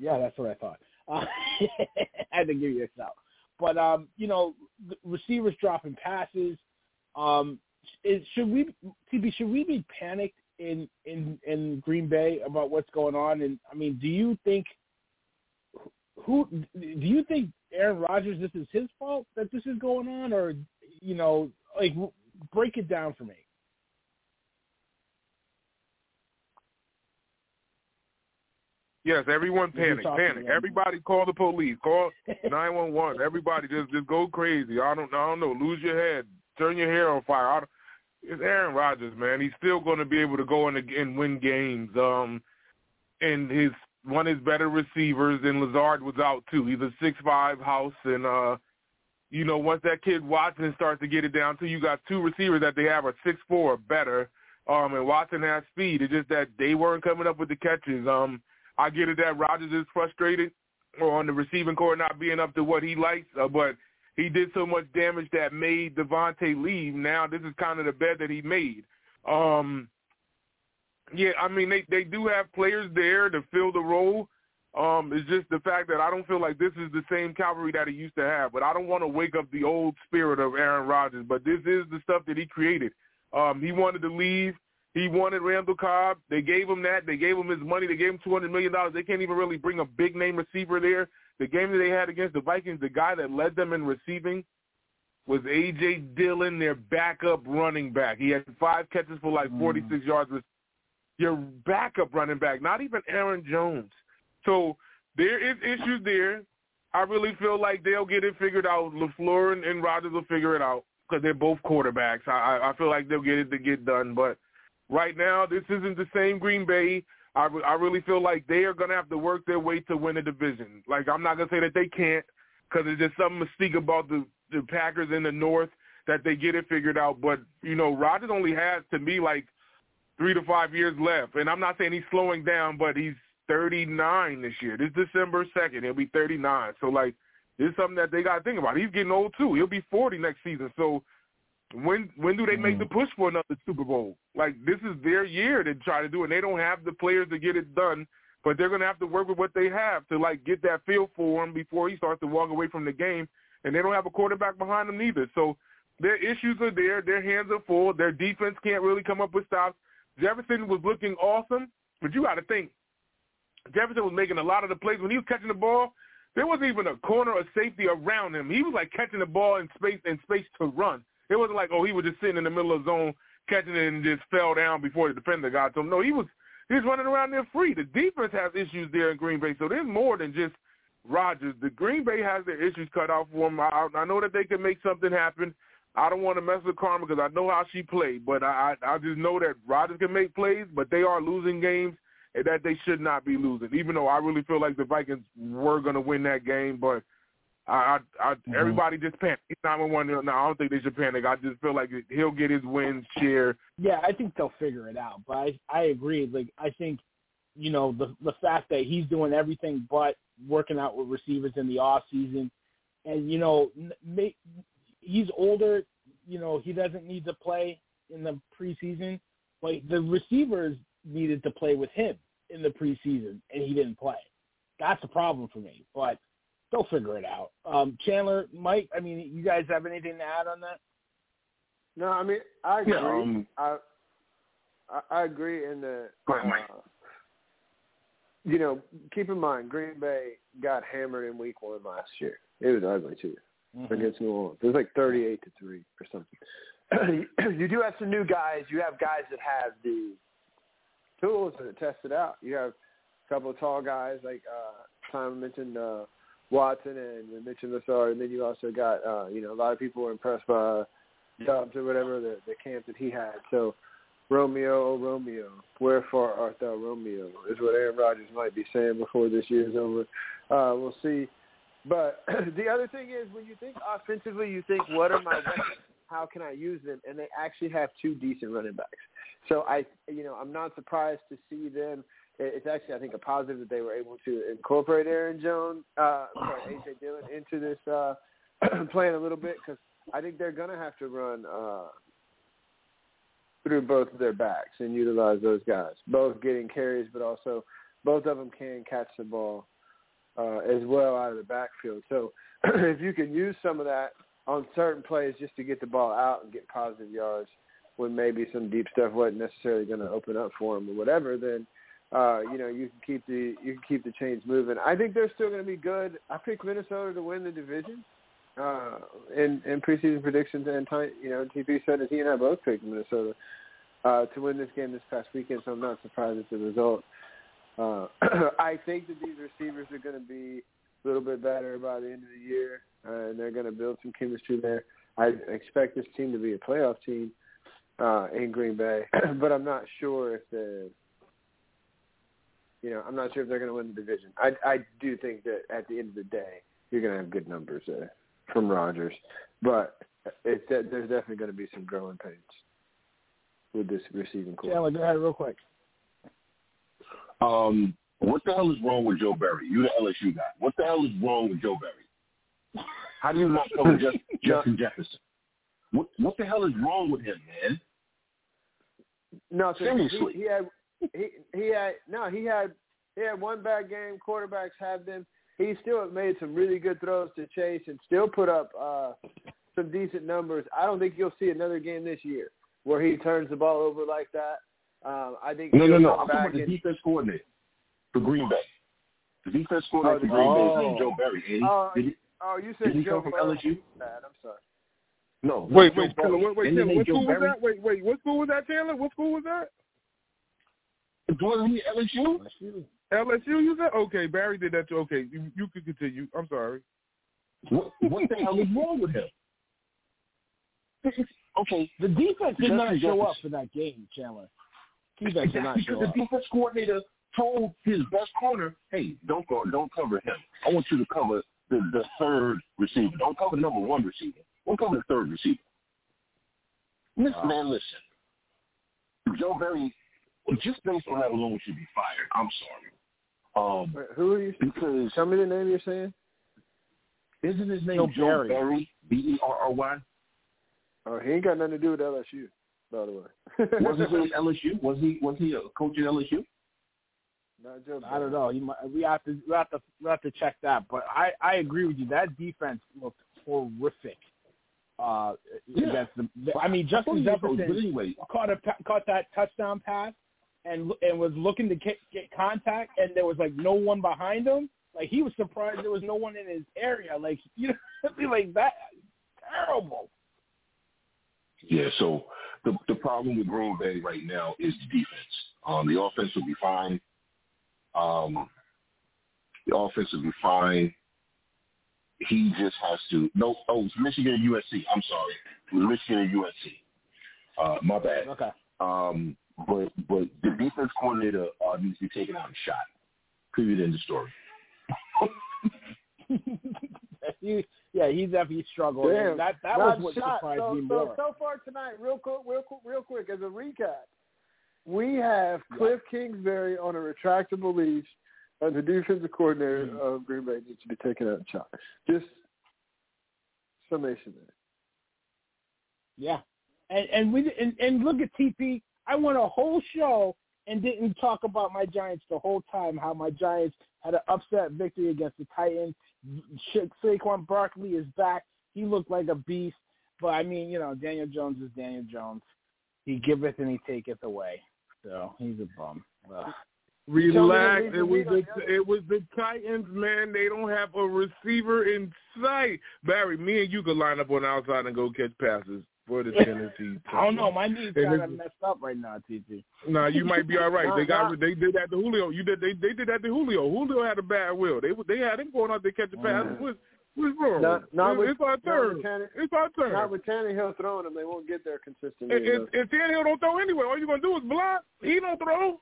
Yeah, that's what I thought. Uh, I had to give you a shout. But um, you know, receivers dropping passes. Um, is, should we, TB, should we be panicked in in in Green Bay about what's going on? And I mean, do you think who do you think Aaron Rodgers? This is his fault that this is going on, or you know, like break it down for me. Yes, everyone panic, panic. Everybody call the police. Call nine one one. Everybody just just go crazy. I don't I don't know. Lose your head. Turn your hair on fire. I don't, it's Aaron Rodgers, man. He's still going to be able to go in and win games. Um, and his one of his better receivers, and Lazard was out too. He's a six five house, and uh, you know once that kid Watson starts to get it down too, you got two receivers that they have are six four or better. Um, and Watson has speed. It's just that they weren't coming up with the catches. Um, I get it that Rodgers is frustrated on the receiving corps not being up to what he likes, uh, but he did so much damage that made Davante leave. Now this is kind of the bed that he made. Um, yeah, I mean they they do have players there to fill the role. Um, it's just the fact that I don't feel like this is the same cavalry that he used to have. But I don't want to wake up the old spirit of Aaron Rodgers. But this is the stuff that he created. Um, he wanted to leave. He wanted Randall Cobb. They gave him that. They gave him his money. They gave him two hundred million dollars. They can't even really bring a big name receiver there. The game that they had against the Vikings, the guy that led them in receiving was AJ Dillon, their backup running back. He had five catches for like hmm. forty six yards. With your backup running back, not even Aaron Jones. So there is issues there. I really feel like they'll get it figured out. LaFleur and, and Rodgers will figure it out because they're both quarterbacks. I, I I feel like they'll get it to get done, but right now this isn't the same Green Bay. I, re- I really feel like they are going to have to work their way to win a division. Like I'm not going to say that they can't because there's just some mystique about the the Packers in the North that they get it figured out. But you know, Rodgers only has to me like three to five years left, and I'm not saying he's slowing down, but he's 39 this year. This December 2nd, he'll be 39. So like, this is something that they got to think about. He's getting old too. He'll be 40 next season. So when when do they make the mm-hmm. push for another Super Bowl? Like this is their year to try to do it. And they don't have the players to get it done, but they're going to have to work with what they have to like get that feel for him before he starts to walk away from the game. And they don't have a quarterback behind them either. So their issues are there. Their hands are full. Their defense can't really come up with stops. Jefferson was looking awesome, but you got to think Jefferson was making a lot of the plays when he was catching the ball. There wasn't even a corner or safety around him. He was like catching the ball in space in space to run. It wasn't like oh he was just sitting in the middle of the zone catching it and just fell down before the defender got to him. No, he was he was running around there free. The defense has issues there in Green Bay, so there's more than just Rodgers. The Green Bay has their issues cut off for them. I, I know that they can make something happen. I don't want to mess with Karma because I know how she played, but I I just know that Rodgers can make plays, but they are losing games and that they should not be losing. Even though I really feel like the Vikings were going to win that game, but I, I, I mm-hmm. everybody just panic. He's not one. No, I don't think they should panic. I just feel like he'll get his wins share. Yeah, I think they'll figure it out. But I I agree. Like I think, you know, the the fact that he's doing everything but working out with receivers in the off season, and you know, n- may, he's older. You know, he doesn't need to play in the preseason. But the receivers needed to play with him in the preseason, and he didn't play. That's a problem for me. But they'll figure it out. Um, Chandler, Mike, I mean, you guys have anything to add on that? No, I mean I agree. Yeah, um, I, I I agree in the. Ahead, Uh, you know, keep in mind Green Bay got hammered in Week One last year. It was ugly too Mm-hmm. against New Orleans. It was like thirty-eight to three or something. you do have some new guys. You have guys that have the tools to test it out. You have a couple of tall guys like uh, Simon mentioned uh, Watson and Mitchell Lazard, and then you also got uh, you know a lot of people were impressed by Doubs or whatever the the camp that he had. So Romeo, oh Romeo, wherefore art thou Romeo is what Aaron Rodgers might be saying before this year is over. Uh, we'll see. But the other thing is when you think offensively, you think, what are my weapons? How can I use them? And they actually have two decent running backs. So I, you know, I'm not surprised to see them. It's actually, I think, a positive that they were able to incorporate Aaron Jones, uh, sorry, AJ Dillon into this uh, plan a little bit because I think they're going to have to run uh, through both of their backs and utilize those guys, both getting carries, but also both of them can catch the ball uh, as well out of the backfield. So if you can use some of that on certain plays just to get the ball out and get positive yards when maybe some deep stuff wasn't necessarily going to open up for them or whatever, then uh, you know you can keep the you can keep the chains moving. I think they're still going to be good. I picked Minnesota to win the division uh, in in preseason predictions, and you know TP said that he and I both picked Minnesota uh, to win this game this past weekend. So I'm not surprised at the result. Uh, I think that these receivers are going to be a little bit better by the end of the year, uh, and they're going to build some chemistry there. I expect this team to be a playoff team uh, in Green Bay, but I'm not sure if the you know I'm not sure if they're going to win the division. I I do think that at the end of the day you're going to have good numbers there from Rodgers, but it's that there's definitely going to be some growing pains with this receiving corps. Chandler, go ahead real quick. Um, what the hell is wrong with Joe Barry? You the LSU guy. What the hell is wrong with Joe Barry? How do you not cover just, Justin Jefferson? What what the hell is wrong with him, man? No, Seriously. he, he had he he had no he had he had one bad game. Quarterbacks have them. He still made some really good throws to Chase and still put up uh, some decent numbers. I don't think you'll see another game this year where he turns the ball over like that. Um, I think No, no, no. I'm talking about the defense coordinator for Green Bay. The defense Oh, coordinator the for Green Bay is named Joe Barry. And he, Oh, did he, oh, you did said he Joe come from Burrow. LSU? Bad, I'm sorry. No. Wait, Joe wait, Barry. Chandler, wait, wait, And they Chandler, named what Joe school was that? Wait, wait, what school was that, Chandler? What school was that? Wasn't he LSU? LSU, you said? Okay, Barry did that too. Okay, you, you can continue. I'm sorry. What, what the hell is wrong with him? Okay, The defense did not show up for that game, Chandler. Defense did not Exactly, show because up. the defense coordinator told his best corner, "Hey, don't go, don't cover him. I want you to cover the, the third receiver. Don't cover the number one receiver. Don't cover the third receiver." Listen, Wow. man, listen. Joe Barry, just based on that alone, should be fired. I'm sorry. Um, Wait, who are you? because Tell me the name you're saying. isn't his name Joe Joe Barry. Barry? B E R R Y. Oh, he ain't got nothing to do with LSU, by the way. Was he at LSU? Was he was he a coach at LSU? Not Joe I don't know. You might, we have to we have to we have to check that. But I I agree with you. That defense looked horrific. Uh, Yeah. against the, the- I mean, I thought he Justin was Jefferson anyway, caught a caught that touchdown pass and and was looking to get get contact, and there was like no one behind him. Like he was surprised there was no one in his area. Like you know, like that terrible. Yeah, so the the problem with Green Bay right now is the defense. Um, the offense will be fine. Um, the offense will be fine. He just has to. No, oh, it's Michigan and USC. I'm sorry, Michigan and USC. Uh, my bad. Okay. Um, but but the defense coordinator uh, needs to be taken out and shot. Period. End of story. he, yeah, he's definitely struggled. Damn, that that was what shot. surprised so, me so, more. So far tonight, real quick, real quick, real quick, as a recap, we have Cliff Kingsbury on a retractable leash, and the defensive coordinator Mm-hmm. of Green Bay needs to be taken out of shot. Just summation there. Yeah, and and we and, and look at TP. I went a whole show and didn't talk about my Giants the whole time. How my Giants had an upset victory against the Titans. Saquon Barkley is back. He looked like a beast. But I mean, you know, Daniel Jones is Daniel Jones. He giveth and he taketh away. So he's a bum. Ugh. Relax. It was the it was the Titans, man. They don't have a receiver in sight. Barry, me and you could line up on the outside and go catch passes for the Tennessee. I don't know. My knees kind of messed up right now, TT. No, nah, you might be all right. they got they did that to Julio. You did they they did that to Julio. Julio had a bad will. They they had him going out there catching passes. What's, what's wrong? Not, not it's, with, it's our turn. Tanny, it's our turn. Not with Tannehill throwing them, they won't get there consistently. If, if, if Tannehill don't throw anyway, all you're gonna do is block. He don't throw.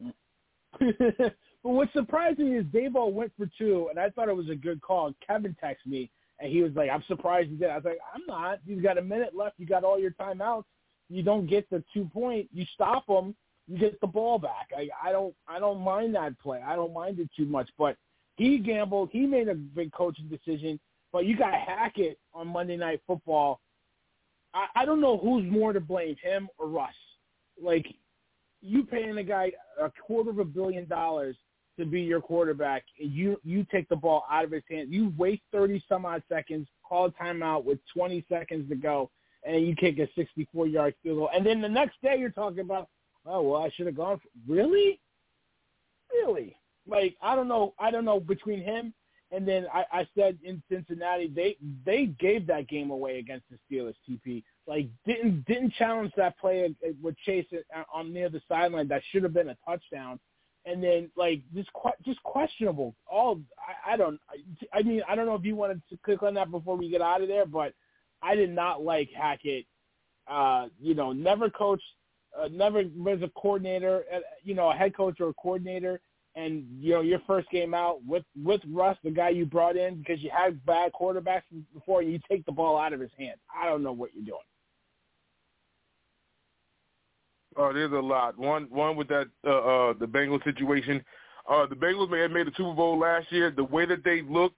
but what's surprising is Daboll went for two, and I thought it was a good call. Kevin texted me, and he was like, "I'm surprised you did." I was like, "I'm not. You've got a minute left. You got all your timeouts. You don't get the two point. You stop them. You get the ball back. I, I don't. I don't mind that play. I don't mind it too much. But he gambled. He made a big coaching decision. But you got Hackett on Monday Night Football. I, I don't know who's more to blame, him or Russ. Like you paying a guy a quarter of a billion dollars to be your quarterback, and you you take the ball out of his hands. You waste thirty some odd seconds, call a timeout with twenty seconds to go, and you kick a sixty-four yard field goal. And then the next day you're talking about, oh well, I should have gone. For, really, really? Like I don't know. I don't know between him and then I, I said in Cincinnati they they gave that game away against the Steelers. TP like didn't didn't challenge that play with Chase on near the sideline that should have been a touchdown, and then like just just questionable. All I, I don't I mean I don't know if you wanted to click on that before we get out of there, but I did not like Hackett. Uh, you know, never coached, uh, never was a coordinator, uh, you know, a head coach or a coordinator and you know your first game out with with Russ, the guy you brought in because you had bad quarterbacks before, you take the ball out of his hands. I don't know what you're doing. Oh, there's a lot. One one with that uh, uh the Bengals situation. Uh the Bengals may have made the Super Bowl last year. The way that they look,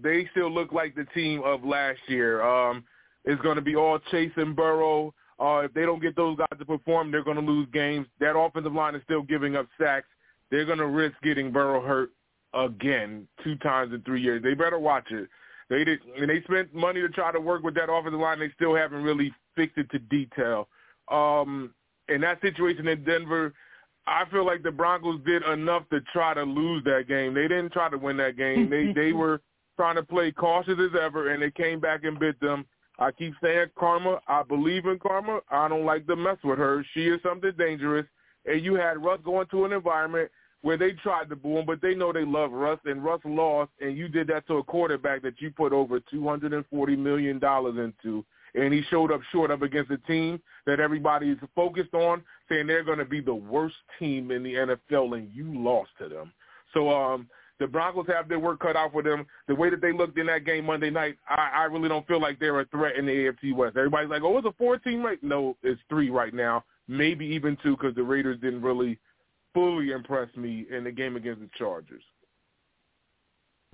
they still look like the team of last year. Um it's gonna be all Chase and Burrow. Uh if they don't get those guys to perform, they're gonna lose games. That offensive line is still giving up sacks they're going to risk getting Burrow hurt again two times in three years. They better watch it. They did, and they spent money to try to work with that offensive line. They still haven't really fixed it to detail. Um, in that situation in Denver, I feel like the Broncos did enough to try to lose that game. They didn't try to win that game. They they were trying to play cautious as ever, and they came back and bit them. I keep saying karma. I believe in karma. I don't like to mess with her. She is something dangerous. And you had Russ going to an environment where they tried to boo him, but they know they love Russ, and Russ lost, and you did that to a quarterback that you put over $240 million into, and he showed up short up against a team that everybody is focused on, saying they're going to be the worst team in the NFL, and you lost to them. So um, the Broncos have their work cut out for them. The way that they looked in that game Monday night, I, I really don't feel like they're a threat in the AFC West. Everybody's like, oh, it's a four-team right? No, it's three right now, maybe even two because the Raiders didn't really – fully impressed me in the game against the Chargers.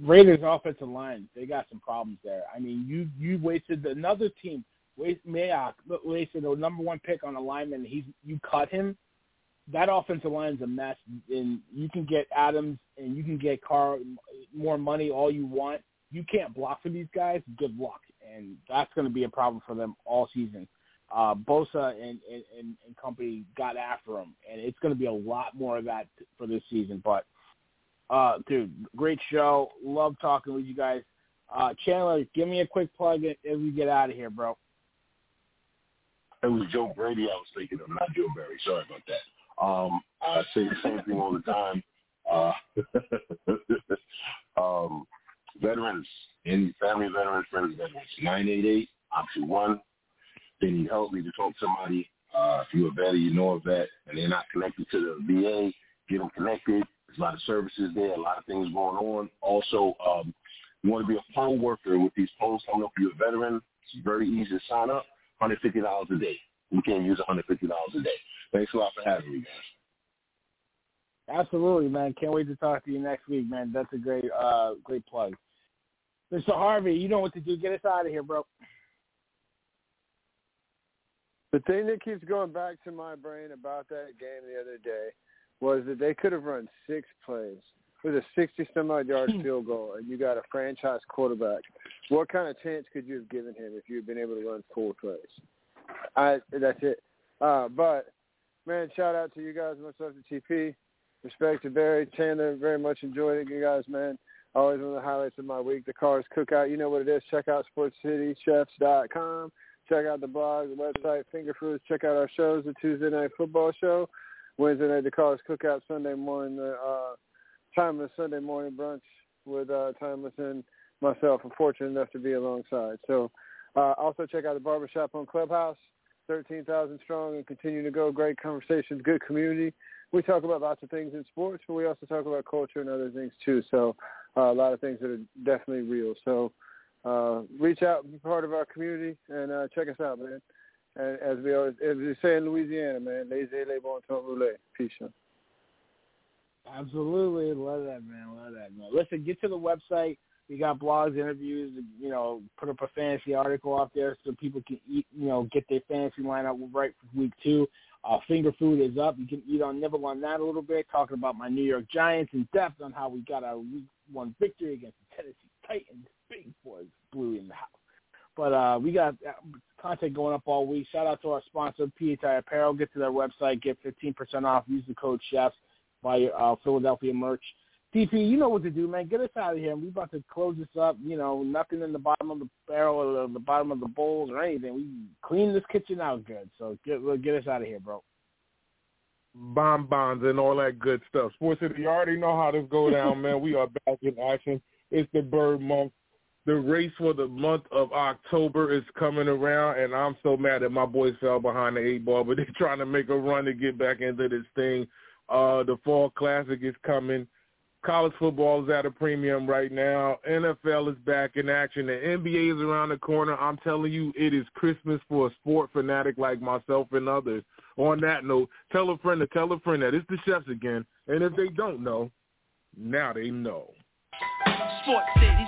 Raiders offensive line, they got some problems there. I mean, you you wasted another team. Waste Mayock wasted a number one pick on a lineman. He's you cut him. That offensive line is a mess, and you can get Adams and you can get Carr more money all you want. You can't block for these guys. Good luck, and that's going to be a problem for them all season uh, Bosa and, and, and company got after him, and it's going to be a lot more of that for this season. But, uh, dude, great show. Love talking with you guys. Uh, Chandler, give me a quick plug as we get out of here, bro. It was Joe Brady I was thinking of, not Joe Barry. Sorry about that. Um, I say the same thing all the time. Uh, um, veterans, any family veterans, friends veterans, 988 option 1 they need help, need to talk to somebody. Uh, if you're a vet you know a vet, and they're not connected to the VA, get them connected. There's a lot of services there, a lot of things going on. Also, um, you want to be a poll worker with these polls coming up for your veteran. It's very easy to sign up. $150 a day. You can use $150 a day. Thanks a lot for having me, guys. Absolutely, man. Can't wait to talk to you next week, man. That's a great, uh, great plug. Mr. Harvey, you know what to do. Get us out of here, bro. The thing that keeps going back to my brain about that game the other day was that they could have run six plays with a 60 some odd yard field goal, and you got a franchise quarterback, what kind of chance could you have given him if you had been able to run four plays? I that's it. Uh, but man, shout out to you guys. Much love to TP. Respect to Barry Chandler. Very much enjoyed it, you guys, man. Always one of the highlights of my week. The Cars Cookout. You know what it is. Check out SportsCityChefs.com. Check out the blog, the website, Finger Foods. Check out our shows, the Tuesday Night Football Show, Wednesday Night the Cars Cookout, Sunday morning the uh, Tymeless Sunday morning brunch with uh, Tymeless and myself. I'm fortunate enough to be alongside. So uh, also check out the Barbershop on Clubhouse, 13,000 strong and continue to go. Great conversations, good community. We talk about lots of things in sports, but we also talk about culture and other things too. So uh, a lot of things that are definitely real. So uh, reach out, and be part of our community, and uh, check us out, man. And as we always, as we say in Louisiana, man, laissez les bon temps rouler. Peace. Absolutely, love that, man. Love that, man. Listen, get to the website. We got blogs, interviews. You know, put up a fantasy article out there so people can eat. You know, get their fantasy lineup right for week two. Uh, finger food is up. You can eat on nibble on that a little bit. Talking about my New York Giants in depth on how we got our week one victory against the Tennessee Titans. Big boys blew in the house. But uh, we got uh, content going up all week. Shout out to our sponsor, PHI Apparel. Get to their website, get 15% off. Use the code CHEFS, buy uh, Philadelphia merch. TP, you know what to do, man. Get us out of here. We about to close this up. You know, nothing in the bottom of the barrel or the bottom of the bowls or anything. We clean this kitchen out good. So get get us out of here, bro. Bonbons and all that good stuff. Sports City, you already know how this go down, man. We are back in action. It's the bird month. The race for the month of October is coming around, and I'm so mad that my boys fell behind the eight ball, but they're trying to make a run to get back into this thing. Uh, the Fall Classic is coming. College football is at a premium right now. NFL is back in action. The NBA is around the corner. I'm telling you, it is Christmas for a sport fanatic like myself and others. On that note, tell a friend to tell a friend that it's the chefs again. And if they don't know, now they know. Sports City,